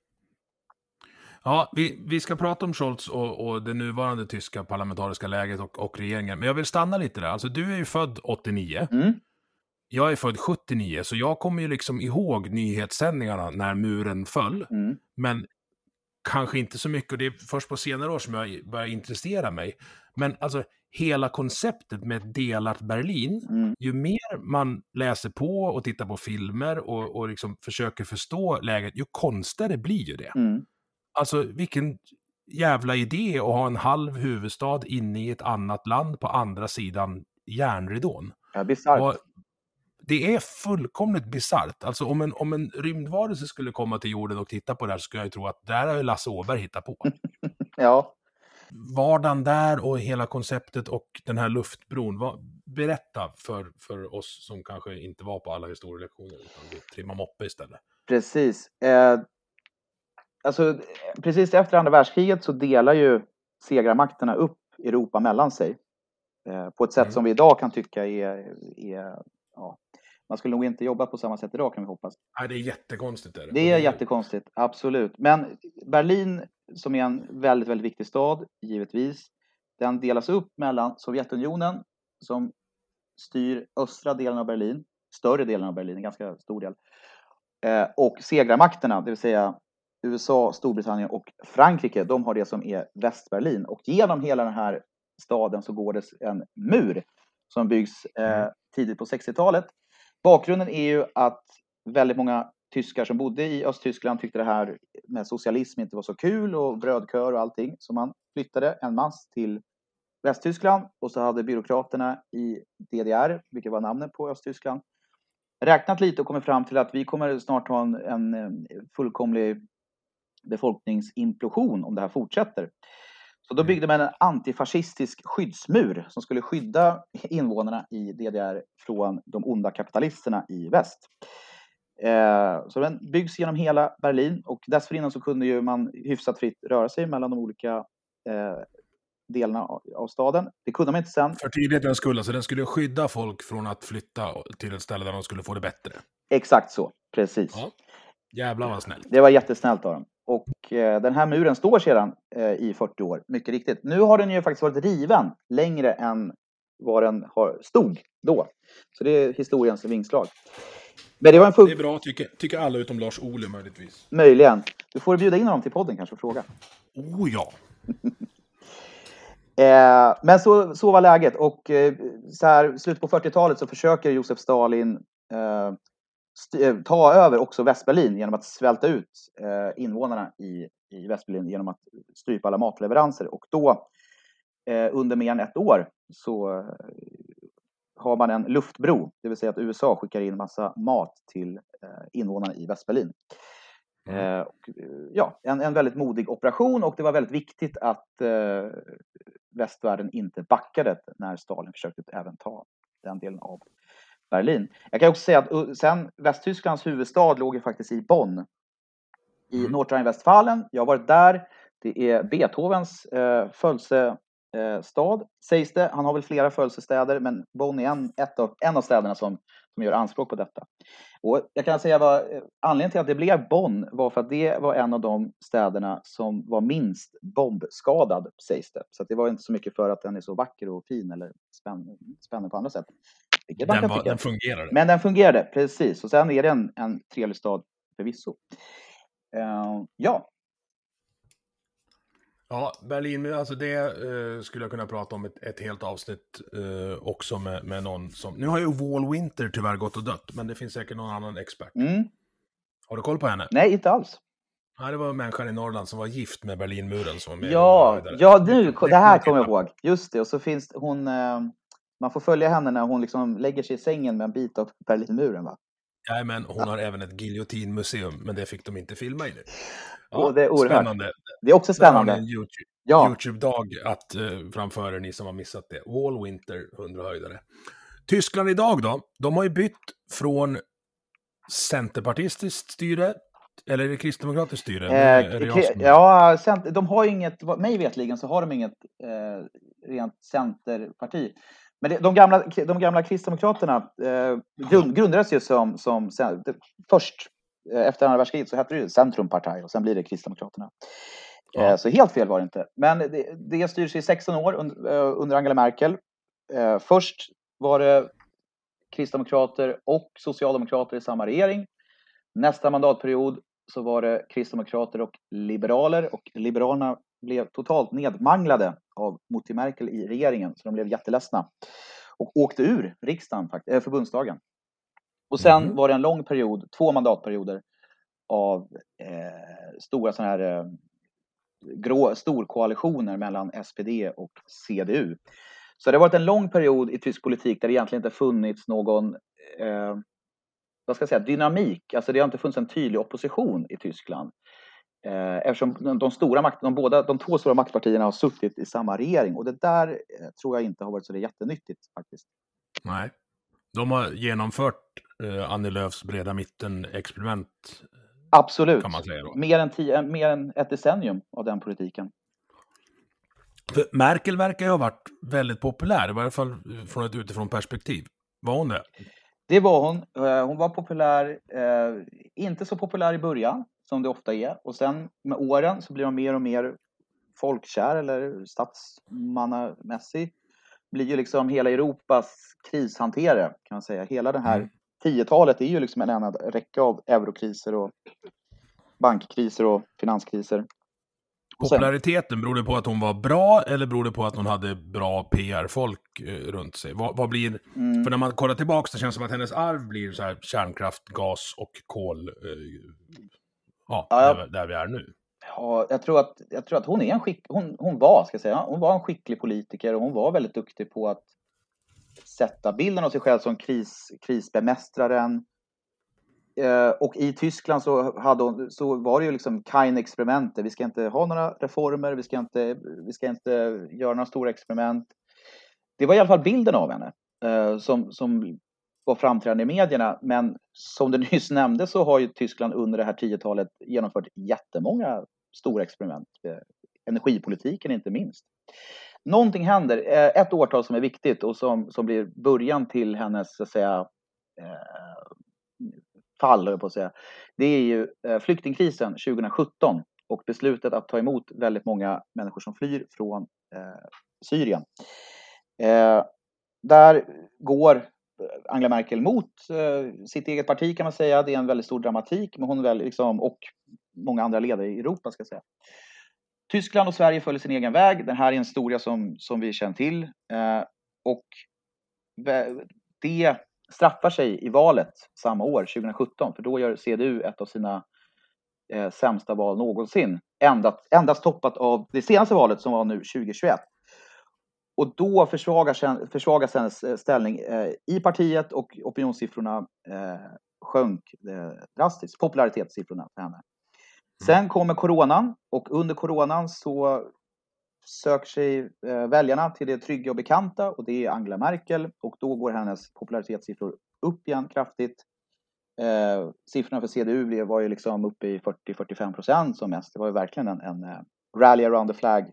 Ja, vi, vi ska prata om Scholz och, och det nuvarande tyska parlamentariska läget och, och, regeringen. Men jag vill stanna lite där. Alltså, du är ju född 89. Mm. Jag är född 79, så jag kommer ju liksom ihåg nyhetssändningarna när muren föll. Mm. Men kanske inte så mycket, och det är först på senare år som jag börjar intressera mig. Men alltså hela konceptet med ett delat Berlin, mm. ju mer man läser på och tittar på filmer och, och liksom försöker förstå läget, ju konstigare blir ju det. Mm. Alltså vilken jävla idé att ha en halv huvudstad inne i ett annat land på andra sidan järnridån. Ja, bisarrt det är fullkomligt bisarrt. Alltså om en, om en rymdvarelse skulle komma till jorden och titta på det här så skulle jag ju tro att det här har ju Lasse Åberg hittat på. ja. Vardagen där och hela konceptet och den här luftbron. Vad, berätta för, för oss som kanske inte var på alla historielektioner utan vi trimmar moppe istället. Precis. Eh, alltså, precis efter andra världskriget så delar ju segrarmakterna upp Europa mellan sig. Eh, på ett sätt mm. som vi idag kan tycka är, är ja, man skulle nog inte jobba på samma sätt idag kan vi hoppas. Nej, det är jättekonstigt. Är det. det är jättekonstigt, absolut. Men Berlin, som är en väldigt, väldigt viktig stad, givetvis, den delas upp mellan Sovjetunionen, som styr östra delen av Berlin, större delen av Berlin, en ganska stor del, eh, och segrarmakterna, det vill säga USA, Storbritannien och Frankrike, de har det som är Västberlin. Och genom hela den här staden så går det en mur som byggs eh tidigt på 60-talet Bakgrunden är ju att väldigt många tyskar som bodde i Östtyskland tyckte det här med socialism inte var så kul och brödkör och allting. Så man flyttade en mass till Västtyskland och så hade byråkraterna i DDR, vilket var namnet på Östtyskland, räknat lite och kommit fram till att vi kommer snart ha en, en eh, fullkomlig befolkningsimplosion om det här fortsätter. Så då mm. byggde man en antifascistisk skyddsmur som skulle skydda invånarna i DDR från de onda kapitalisterna i väst. Eh, så den byggs genom hela Berlin och dessförinnan så kunde ju man hyfsat fritt röra sig mellan de olika eh, delarna av staden. Det kunde man inte sen. För tydlighetens skull, alltså den skulle skydda folk från att flytta till ett ställe där de skulle få det bättre. Exakt så, precis. Ja. Jävlar vad snällt. Det var jättesnällt av dem. Och eh, den här muren står sedan eh, i 40 år, mycket riktigt. Nu har den ju faktiskt varit riven längre än vad den har, stod då. Så det är historiens vingslag. Men det, var en det är bra, tycker, tycker alla utom Lars Ohly möjligtvis. Möjligen. Du får bjuda in honom till podden kanske och fråga. Oh ja. eh, men så, så var läget och eh, så här, slutet på 40-talet så försöker Josef Stalin ta över också Västberlin genom att svälta ut eh, invånarna i, i Västberlin genom att strypa alla matleveranser. Och då, eh, under mer än ett år, så har man en luftbro, det vill säga att USA skickar in massa mat till invånarna i Västberlin. Mm. ja, en, en väldigt modig operation och det var väldigt viktigt att eh, västvärlden inte backade när Stalin försökte även ta den delen av Berlin. Jag kan också säga att sen Västtysklands huvudstad låg ju faktiskt i Bonn i mm. Nordrhein-Westfalen. Jag har varit där. Det är Beethovens eh, födelse, eh, sägs det. Han har väl flera födelsestäder, men Bonn är en, ett av, en av städerna som, som gör anspråk på detta. Och jag kan säga vad eh, anledningen till att det blev Bonn var för att det var en av de städerna som var minst bombskadad, sägs det. Så det var inte så mycket för att den är så vacker och fin eller spännande på andra sätt. Den, var, den fungerade. Men den fungerade, precis. Och sen är det en, en trevlig stad förvisso. Uh, ja, Ja, Berlin, alltså det uh, skulle jag kunna prata om ett, ett helt avsnitt uh, också med, med någon som... Nu har ju Wall Winter tyvärr gått och dött, men det finns säkert någon annan expert. Mm. Har du koll på henne? Nej, inte alls. Nej, det var människan i Norrland som var gift med Berlinmuren som var med. Ja, ja nu, det här kommer jag ihåg. Just det, och så finns hon... Man får följa henne när hon liksom lägger sig i sängen med en bit av Berlinmuren, va? Nej, men hon har även ett giljotinmuseum, men det fick de inte filma i nu. Ja, det är oerhört. Spännande. Det är också spännande. en YouTube, ja. YouTube-dag att uh, framföra ni som har missat det. Wall Winter, 100 höjdare. Tyskland idag då? De har ju bytt från centerpartistiskt styre eller är det kristdemokratiskt styre? Eh, ja, de har ju inget, mig vetligen så har de inget eh, rent centerparti. Men det, de, gamla, de gamla kristdemokraterna eh, grund, grundades ju som, som först eh, efter andra världskriget så hette det ju Centrumparti och sen blir det Kristdemokraterna. Ja. Eh, så helt fel var det inte. Men det, det styrs i 16 år under, eh, under Angela Merkel. Eh, först var det kristdemokrater och socialdemokrater i samma regering. Nästa mandatperiod så var det kristdemokrater och liberaler och liberalerna blev totalt nedmanglade av Mutti Merkel i regeringen, så de blev jätteledsna och åkte ur riksdagen, äh, förbundsdagen. Och sen mm. var det en lång period, två mandatperioder, av eh, stora sådana här eh, grå, storkoalitioner mellan SPD och CDU. Så det har varit en lång period i tysk politik där det egentligen inte funnits någon eh, vad ska jag säga, dynamik. Alltså det har inte funnits en tydlig opposition i Tyskland. Eh, eftersom de, stora makt, de, båda, de två stora maktpartierna har suttit i samma regering och det där eh, tror jag inte har varit så jättenyttigt faktiskt. Nej, de har genomfört eh, Annie Lööfs breda mitten-experiment. Absolut, kan man säga då. Mer, än tio, mer än ett decennium av den politiken. För Merkel verkar ju ha varit väldigt populär, i varje fall från ett utifrån perspektiv. Var hon det? Det var hon. Eh, hon var populär, eh, inte så populär i början som det ofta är. Och sen med åren så blir man mer och mer folkkär eller statsmannamässig. Blir ju liksom hela Europas krishanterare kan man säga. Hela det här mm. tiotalet är ju liksom en enda räcka av eurokriser och bankkriser och finanskriser. Populariteten, beror det på att hon var bra eller beror det på att hon hade bra PR-folk eh, runt sig? Vad, vad blir... Mm. För när man kollar tillbaka så känns det som att hennes arv blir så här kärnkraft, gas och kol. Eh, ja, ja där, där, vi är nu. Ja, jag tror att, jag tror att hon är en skick, hon, hon var, ska säga, hon var en skicklig politiker och hon var väldigt duktig på att sätta bilden av sig själv som kris, krisbemästraren. Eh, och i Tyskland så, hade hon, så var det ju liksom Kain-experimentet. Vi ska inte ha några reformer, vi ska, inte, vi ska inte göra några stora experiment. Det var i alla fall bilden av henne eh, som, som var framträdande i medierna. Men som du nyss nämnde så har ju Tyskland under det här tiotalet genomfört jättemånga stora experiment. Eh, energipolitiken inte minst. Någonting händer, eh, ett årtal som är viktigt och som, som blir början till hennes, så att säga, eh, fall, på att säga. Det är ju flyktingkrisen 2017 och beslutet att ta emot väldigt många människor som flyr från Syrien. där går Angela Merkel mot eh, sitt eget parti kan man säga. Det är en väldigt stor dramatik, men hon väl, liksom, och många andra ledare i Europa ska jag säga. Tyskland och Sverige följer sin egen väg. Den här är en historia som, som vi känner till. Eh, och det straffar sig i valet samma år, 2017, för då gör CDU ett av sina eh, sämsta val någonsin. Endast, endast toppat av det senaste valet som var nu 2021. Och då försvagas, försvagas hennes eh, ställning eh, i partiet och opinionssiffrorna eh, sjönk eh, drastiskt, popularitetssiffrorna för henne. Mm. Sen kommer coronan och under coronan så söker sig eh, väljarna till det trygga och bekanta och det är Angela Merkel och då går hennes popularitetssiffror upp igen kraftigt. Eh, siffrorna för CDU var ju liksom uppe i 40-45 procent som mest. Det var ju verkligen en, en rally around the flag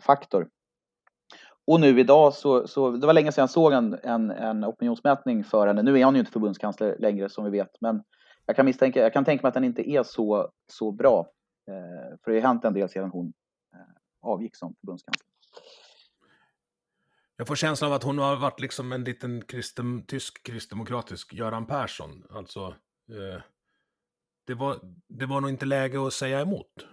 faktor. Och nu idag så, så, det var länge sedan jag såg en, en, en opinionsmätning för henne. Nu är hon ju inte förbundskansler längre som vi vet, men jag kan, misstänka, jag kan tänka mig att den inte är så, så bra. Eh, för det har hänt en del sedan hon eh, avgick som förbundskansler. Jag får känslan av att hon har varit liksom en liten kristen, tysk kristdemokratisk Göran Persson. Alltså, eh, det, var, det var nog inte läge att säga emot.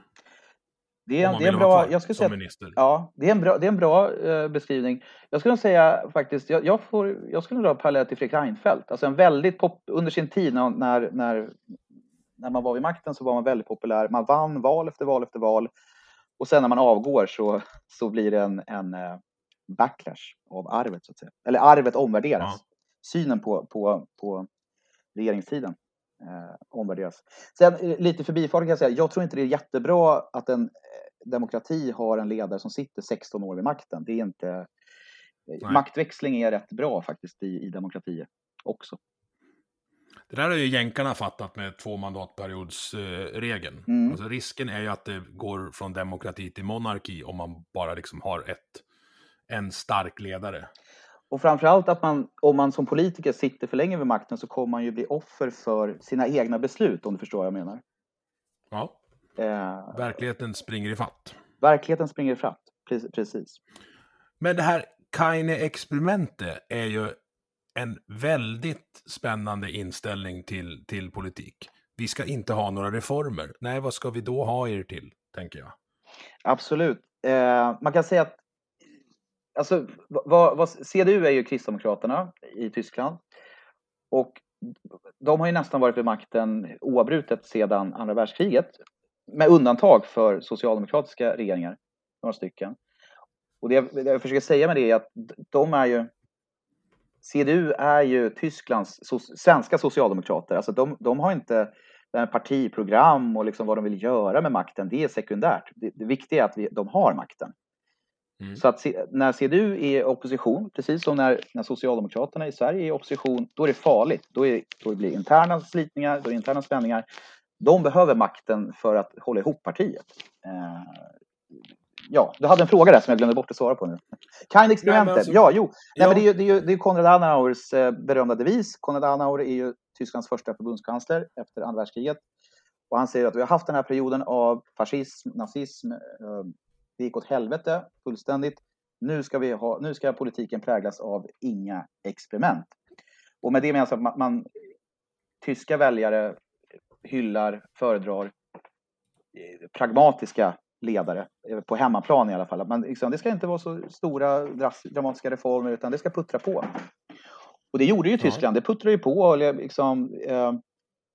Det är, det är en bra, jag skulle säga, minister. Ja, det är en bra, det är en bra eh, beskrivning. Jag skulle säga faktiskt, jag, jag, får, jag skulle dra parallell till Fredrik Reinfeldt. Alltså en väldigt pop, under sin tid när, när, när man var vid makten så var man väldigt populär. Man vann val efter val efter val. Och sen när man avgår så, så blir det en, en uh, backlash av arvet så att säga. Eller arvet omvärderas. Ja. Synen på, på, på regeringstiden eh, omvärderas. Sen eh, lite förbifarten kan jag säga, jag tror inte det är jättebra att en demokrati har en ledare som sitter 16 år vid makten. Det är inte... Eh, Nej. Maktväxling är rätt bra faktiskt i, i demokratier också. Det där har ju jänkarna fattat med två mandatperiodsregeln. Eh, mm. Alltså risken är ju att det går från demokrati till monarki om man bara liksom har ett, en stark ledare. Och framförallt att man, om man som politiker sitter för länge vid makten så kommer man ju bli offer för sina egna beslut, om du förstår vad jag menar. Ja. Eh, verkligheten springer i fatt. Verkligheten springer i fatt, precis. Men det här Kaine-experimentet är ju en väldigt spännande inställning till, till politik. Vi ska inte ha några reformer. Nej, vad ska vi då ha er till, tänker jag. Absolut. Eh, man kan säga att alltså, vad, vad, CDU är ju Kristdemokraterna i Tyskland. Och de har ju nästan varit vid makten oavbrutet sedan andra världskriget med undantag för socialdemokratiska regeringar, några stycken. Och det jag, det jag försöker säga med det är att de är ju CDU är ju Tysklands so svenska socialdemokrater. Alltså de, de har inte partiprogram och liksom vad de vill göra med makten. Det är sekundärt. Det, det viktiga är att vi, de har makten. Mm. Så att när CDU är i opposition, precis som när, när Socialdemokraterna i Sverige är i opposition, då är det farligt. Då, är, då blir det interna slitningar, då är interna spänningar. De behöver makten för att hålla ihop partiet. Eh, ja, du hade en fråga där som jag glömde bort att svara på nu. Kind-experimentet, alltså, ja, jo. Nej, Men det är ju det är, det är Konrad Adenauers eh, berömda devis. Konrad Adenauer är ju Tysklands första förbundskansler efter andra världskriget. Och han säger att vi har haft den här perioden av fascism, nazism. Det gick åt helvete fullständigt. Nu ska, vi ha, nu ska politiken präglas av inga experiment. Och med det menas att man, man tyska väljare hyllar, föredrar eh, pragmatiska ledare, eh, på hemmaplan i alla fall. Men liksom, det ska inte vara så stora dramatiska reformer utan det ska puttra på. Och det gjorde ju Tyskland, det puttrade ju på och liksom, eh,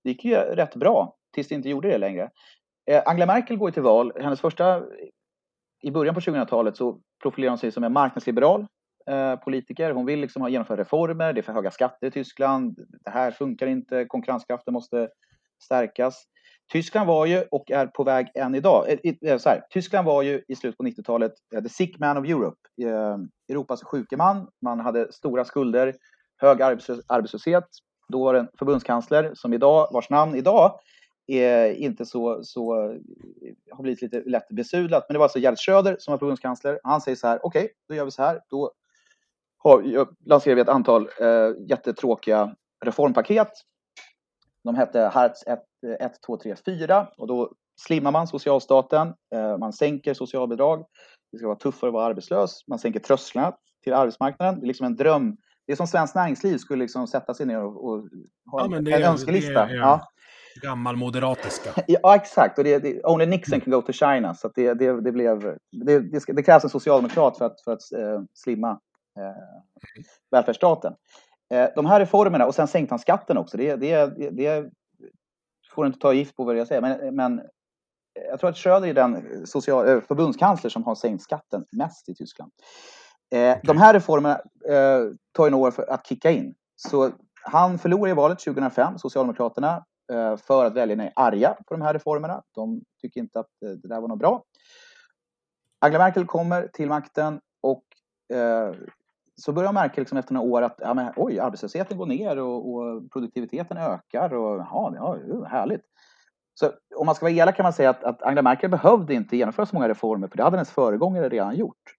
det gick ju rätt bra tills det inte gjorde det längre. Eh, Angela Merkel går till val, hennes första, i början på 2000-talet så profilerar hon sig som en marknadsliberal eh, politiker. Hon vill liksom ha reformer, det är för höga skatter i Tyskland, det här funkar inte, konkurrenskraften måste stärkas. Tyskland var ju och är på väg än idag. Eh, eh, så här, Tyskland var ju i slutet på 90-talet eh, the sick man of Europe. Eh, Europas sjuke man. Man hade stora skulder, hög arbetslöshet. Då var det en förbundskansler som idag, vars namn idag är inte så, så har blivit lite lätt besudlat. Men det var alltså Gerhard Schröder som var förbundskansler. Han säger så här, okej, okay, då gör vi så här. Då har, lanserar vi ett antal eh, jättetråkiga reformpaket de hette Hartz 1, 1, 2, 3, 4 och då slimmar man socialstaten, eh, man sänker socialbidrag, det ska vara tuffare att vara arbetslös, man sänker trösklarna till arbetsmarknaden. Det är liksom en dröm. Det är som Svenskt Näringsliv skulle liksom sätta sig ner och, och ha ja, en, en önskelista. Det är, ja. Gammalmoderatiska. Ja, exakt. Och det, det, only Nixon can go to China. Så det, det, det, blev, det, det, krävs en socialdemokrat för att, för att eh, slimma eh, välfärdsstaten. Eh, de här reformerna, och sen sänkte han skatten också, det, det, det får inte ta gift på vad jag säger, men, men jag tror att Schröder är den social, eh, förbundskansler som har sänkt skatten mest i Tyskland. Eh, de här reformerna eh, tar ju några år för att kicka in. Så han förlorar i valet 2005, Socialdemokraterna, eh, Eh, för att väljarna är arga på de här reformerna. De tycker inte att eh, det där var något bra. Angela Merkel kommer till makten och eh, så börjar man märka liksom efter några år att ja, men, oj, arbetslösheten går ner och, och produktiviteten ökar. Och, ja, ja, härligt. Så om man ska vara elak kan man säga att, att Angela Merkel behövde inte genomföra så många reformer, för det hade hennes föregångare redan gjort.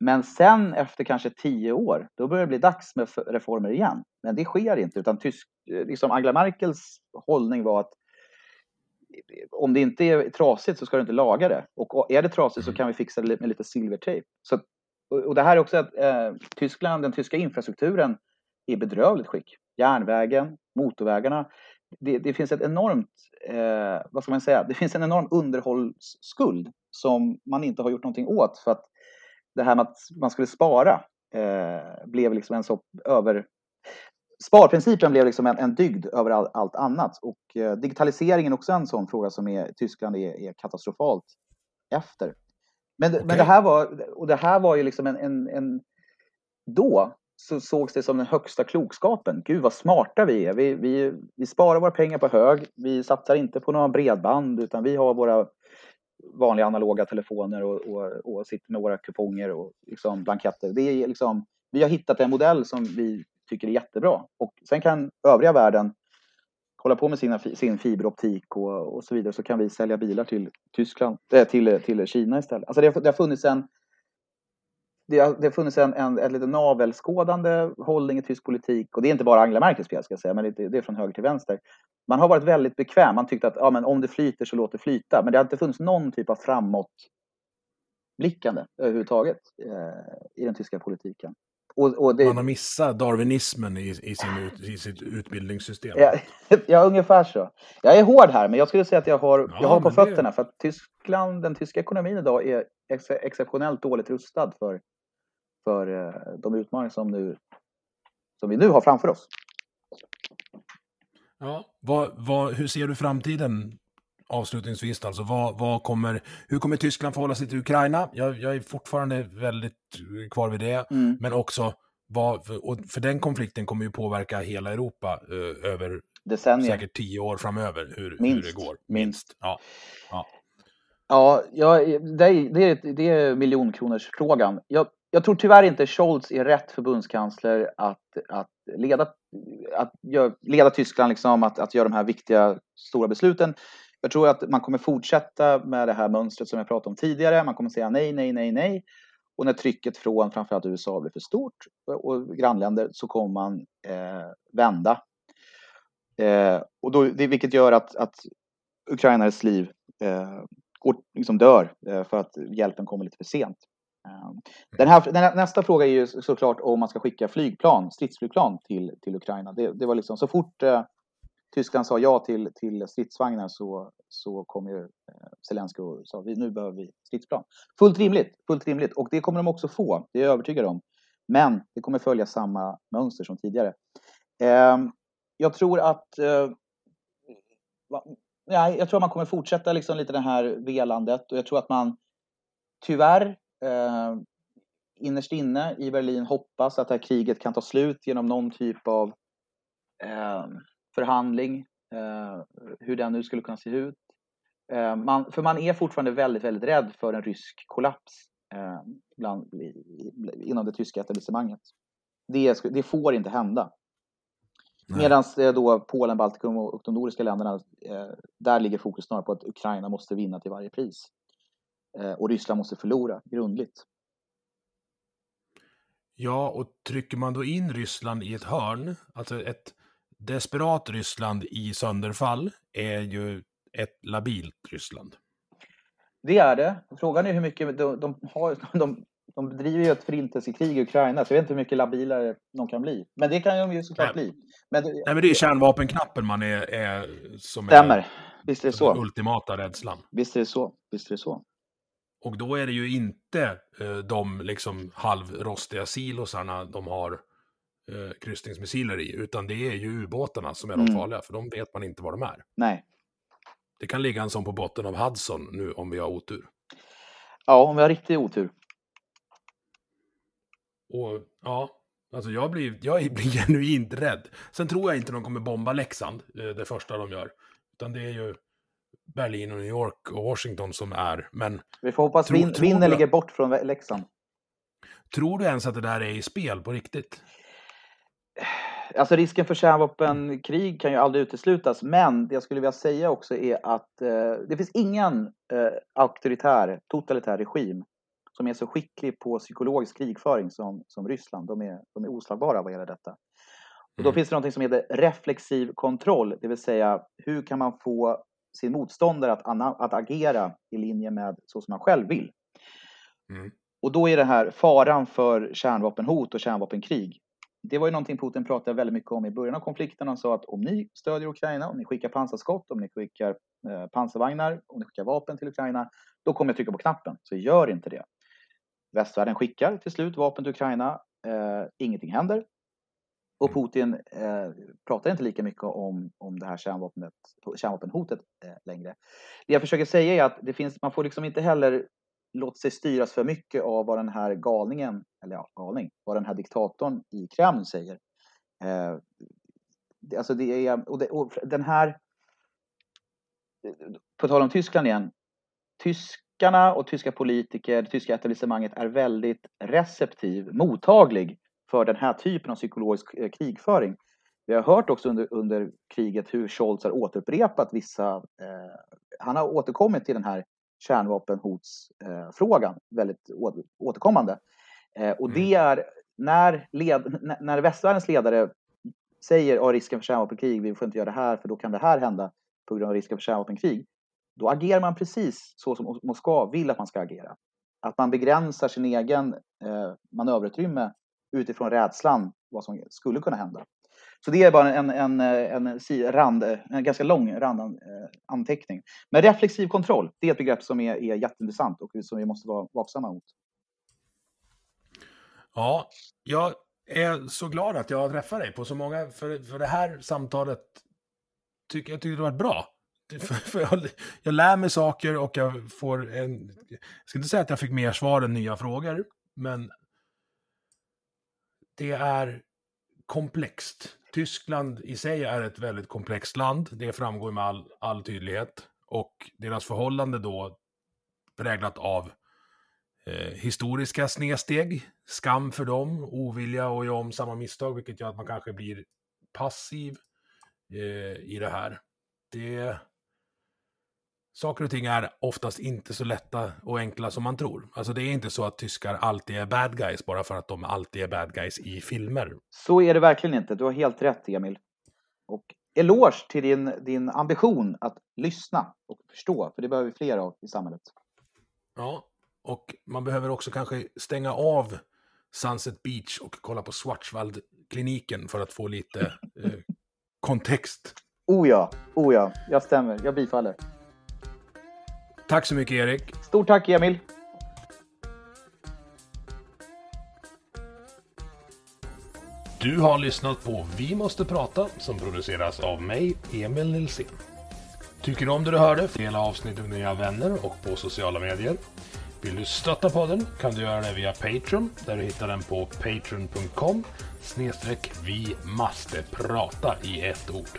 Men sen efter kanske tio år, då börjar det bli dags med reformer igen. Men det sker inte, utan tysk, liksom Angela Merkels hållning var att om det inte är trasigt så ska du inte laga det. Och är det trasigt så mm. kan vi fixa det med lite silvertejp. Så, och det här är också att eh, Tyskland, den tyska infrastrukturen är bedrövligt skick. Järnvägen, motorvägarna. Det, det finns ett enormt, eh, vad ska man säga, det finns en enorm underhållsskuld som man inte har gjort någonting åt för att det här med att man skulle spara eh, blev liksom en så över... Sparprincipen blev liksom en, en dygd över all, allt annat. Och eh, digitaliseringen är också en sån fråga som är, Tyskland är, är katastrofalt efter. Men, okay. men det här var, och det här var ju liksom en, en, en då så sågs det som den högsta klokskapen. Gud vad smarta vi är. Vi, vi, vi sparar våra pengar på hög. Vi satsar inte på några bredband utan vi har våra vanliga analoga telefoner och, och, och sitter med våra kuponger och liksom blanketter. Det är liksom, vi har hittat en modell som vi tycker är jättebra. Och sen kan övriga världen hålla på med sina, sin fiberoptik och, och så vidare så kan vi sälja bilar till Tyskland, äh, till, till Kina istället. Alltså det, det har funnits en det det har funnits en, en, en lite navelskådande hållning i tysk politik och det är inte bara Angela Merkels fel ska jag säga, men det, det är från höger till vänster man har varit väldigt bekväm. Man tyckte att ja, men om det flyter så låt det flyta. Men det har inte funnits någon typ av framåtblickande överhuvudtaget eh, i den tyska politiken. Och, och det... Man har missat darwinismen i, i, sin, i sitt utbildningssystem. Ja, ja, ungefär så. Jag är hård här, men jag skulle säga att jag har, ja, jag har på fötterna. Det... För att Tyskland, den tyska ekonomin idag är ex exceptionellt dåligt rustad för, för eh, de utmaningar som, nu, som vi nu har framför oss. Ja, vad, vad, hur ser du framtiden avslutningsvis? Alltså, vad, vad kommer, hur kommer Tyskland förhålla sig till Ukraina? Jag, jag är fortfarande väldigt kvar vid det. Mm. Men också, vad, för, för den konflikten kommer ju påverka hela Europa eh, över Decennier. säkert tio år framöver, hur, hur det går. Minst. Ja. Ja. Ja, ja det, är, det, är, det är miljonkronorsfrågan. Jag, jag tror tyvärr inte Scholz är rätt förbundskansler att, att, leda, att leda Tyskland, liksom, att, att göra de här viktiga stora besluten. Jag tror att man kommer fortsätta med det här mönstret som jag pratade om tidigare. Man kommer säga nej, nej, nej, nej. Och när trycket från framförallt USA blir för stort och grannländer så kommer man eh, vända. Eh, och då, det, vilket gör att, att ukrainares liv eh, går, liksom dör eh, för att hjälpen kommer lite för sent. Ehm, den här, den här, nästa fråga är ju såklart om man ska skicka flygplan, stridsflygplan till, till Ukraina. Det, det var liksom så fort eh, Tyskland sa ja till, till stridsvagnar så, så kom ju eh, Zelenskyj och sa vi, nu behöver vi stridsplan. Fullt rimligt, fullt rimligt och det kommer de också få, det är jag övertygad om. Men det kommer följa samma mönster som tidigare. Eh, jag tror att eh, ja, jag tror att man kommer fortsätta liksom lite det här velandet och jag tror att man tyvärr eh, innerst inne i Berlin hoppas att det här kriget kan ta slut genom någon typ av eh, förhandling, eh, hur den nu skulle kunna se ut. Eh, man, för man är fortfarande väldigt, väldigt rädd för en rysk kollaps eh, bland, inom det tyska etablissemanget. Det, det får inte hända. Medan då Polen, Baltikum och de nordiska länderna, eh, där ligger fokus snarare på att Ukraina måste vinna till varje pris. Eh, och Ryssland måste förlora grundligt. Ja, och trycker man då in Ryssland i ett hörn, alltså ett desperat Ryssland i sönderfall, är ju ett labilt Ryssland. Det är det. Frågan är hur mycket de, de har. De, de bedriver ju ett förintelsekrig i Ukraina, så jag vet inte hur mycket labilare de kan bli. Men det kan de ju såklart Nej. bli. Men, Nej, men det är kärnvapenknappen man är, är som Stämmer. är, Visst är det så. den ultimata rädslan. Visst är det så. Visst är det så. Och då är det ju inte eh, de liksom halvrostiga silosarna de har eh, kryssningsmissiler i, utan det är ju ubåtarna som är mm. de farliga, för de vet man inte var de är. Nej. Det kan ligga en sån på botten av Hudson nu om vi har otur. Ja, om vi har riktig otur. Och ja, alltså jag blir, jag blir genuint rädd. Sen tror jag inte de kommer bomba Leksand, eh, det första de gör. Utan det är ju Berlin och New York och Washington som är. Men Vi får hoppas vin, vinden ligger bort från Leksand. Tror du ens att det där är i spel på riktigt? Alltså risken för kärnvapenkrig kan ju aldrig uteslutas, men det jag skulle vilja säga också är att eh, det finns ingen eh, auktoritär, totalitär regim som är så skicklig på psykologisk krigföring som, som Ryssland. De är, de är oslagbara vad gäller detta. Och då mm. finns det något som heter reflexiv kontroll, det vill säga hur kan man få sin motståndare att, att agera i linje med så som man själv vill. Mm. Och då är det här faran för kärnvapenhot och kärnvapenkrig. Det var ju någonting Putin pratade väldigt mycket om i början av konflikten. Han sa att om ni stödjer Ukraina, om ni skickar pansarskott, om ni skickar eh, pansarvagnar, om ni skickar vapen till Ukraina, då kommer jag trycka på knappen. Så gör inte det. Västvärlden skickar till slut vapen till Ukraina. Eh, ingenting händer. Och Putin eh, pratar inte lika mycket om, om det här kärnvapnet, kärnvapenhotet eh, längre. Det jag försöker säga är att det finns, man får liksom inte heller låta sig styras för mycket av vad den här galningen, eller ja, galning, vad den här diktatorn i Kreml säger. Eh, alltså det är, och, det, och den här, på tal om Tyskland igen, tyskarna och tyska politiker, det tyska etablissemanget är väldigt receptiv, mottaglig för den här typen av psykologisk eh, krigföring. Vi har hört också under, under kriget hur Scholz har återupprepat vissa... Eh, han har återkommit till den här kärnvapenhotsfrågan eh, väldigt återkommande. Eh, och det mm. är när, led, när västvärldens ledare säger att risken för kärnvapenkrig, vi får inte göra det här för då kan det här hända på grund av risken för kärnvapenkrig. Då agerar man precis så som Moskva vill att man ska agera. Att man begränsar sin egen eh, manöverutrymme utifrån rädslan vad som skulle kunna hända. Så det är bara en, en, en, rand, en ganska lång randanteckning. Men reflexiv kontroll, det är ett begrepp som är, är jätteintressant och som vi måste vara vaksamma mot. Ja, jag är så glad att jag träffar dig på så många, för, för det här samtalet tycker jag tycker det har varit bra. För, för jag, jag, lär mig saker och jag får en... Jag ska inte säga att jag fick mer svar än nya frågor, men det är komplext. Tyskland i sig är ett väldigt komplext land. Det framgår med all, all tydlighet. Och deras förhållande då präglat av eh, historiska snedsteg, skam för dem, ovilja att göra om samma misstag, vilket gör att man kanske blir passiv eh, i det här. Det saker och ting är oftast inte så lätta och enkla som man tror. Alltså det är inte så att tyskar alltid är bad guys bara för att de alltid är bad guys i filmer. Så är det verkligen inte. Du har helt rätt, Emil. Och eloge till din, din ambition att lyssna och förstå, för det behöver vi fler av i samhället. Ja, och man behöver också kanske stänga av Sunset Beach och kolla på Schwarzwald-kliniken för att få lite eh, kontext. Oh ja, oh ja, jag stämmer. Jag bifaller. Tack så mycket Erik. Stort tack Emil. Du har lyssnat på Vi måste prata som produceras av mig, Emil Nilsson. Tycker du om det du hörde? Dela avsnittet med dina vänner och på sociala medier. Vill du stötta podden kan du göra det via Patreon där du hittar den på patreon.com snedstreck vi måste prata i ett ord.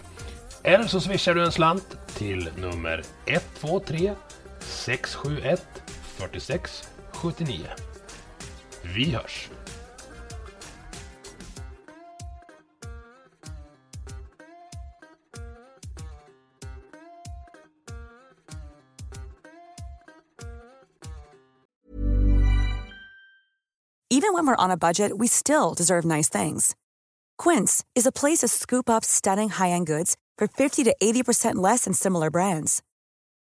Eller så swishar du en slant till nummer 123 671 46 79. Vi hörs! Even when we're on a budget, we still deserve nice things. Quince is a place to scoop up stunning high-end goods for 50 to 80% less than similar brands.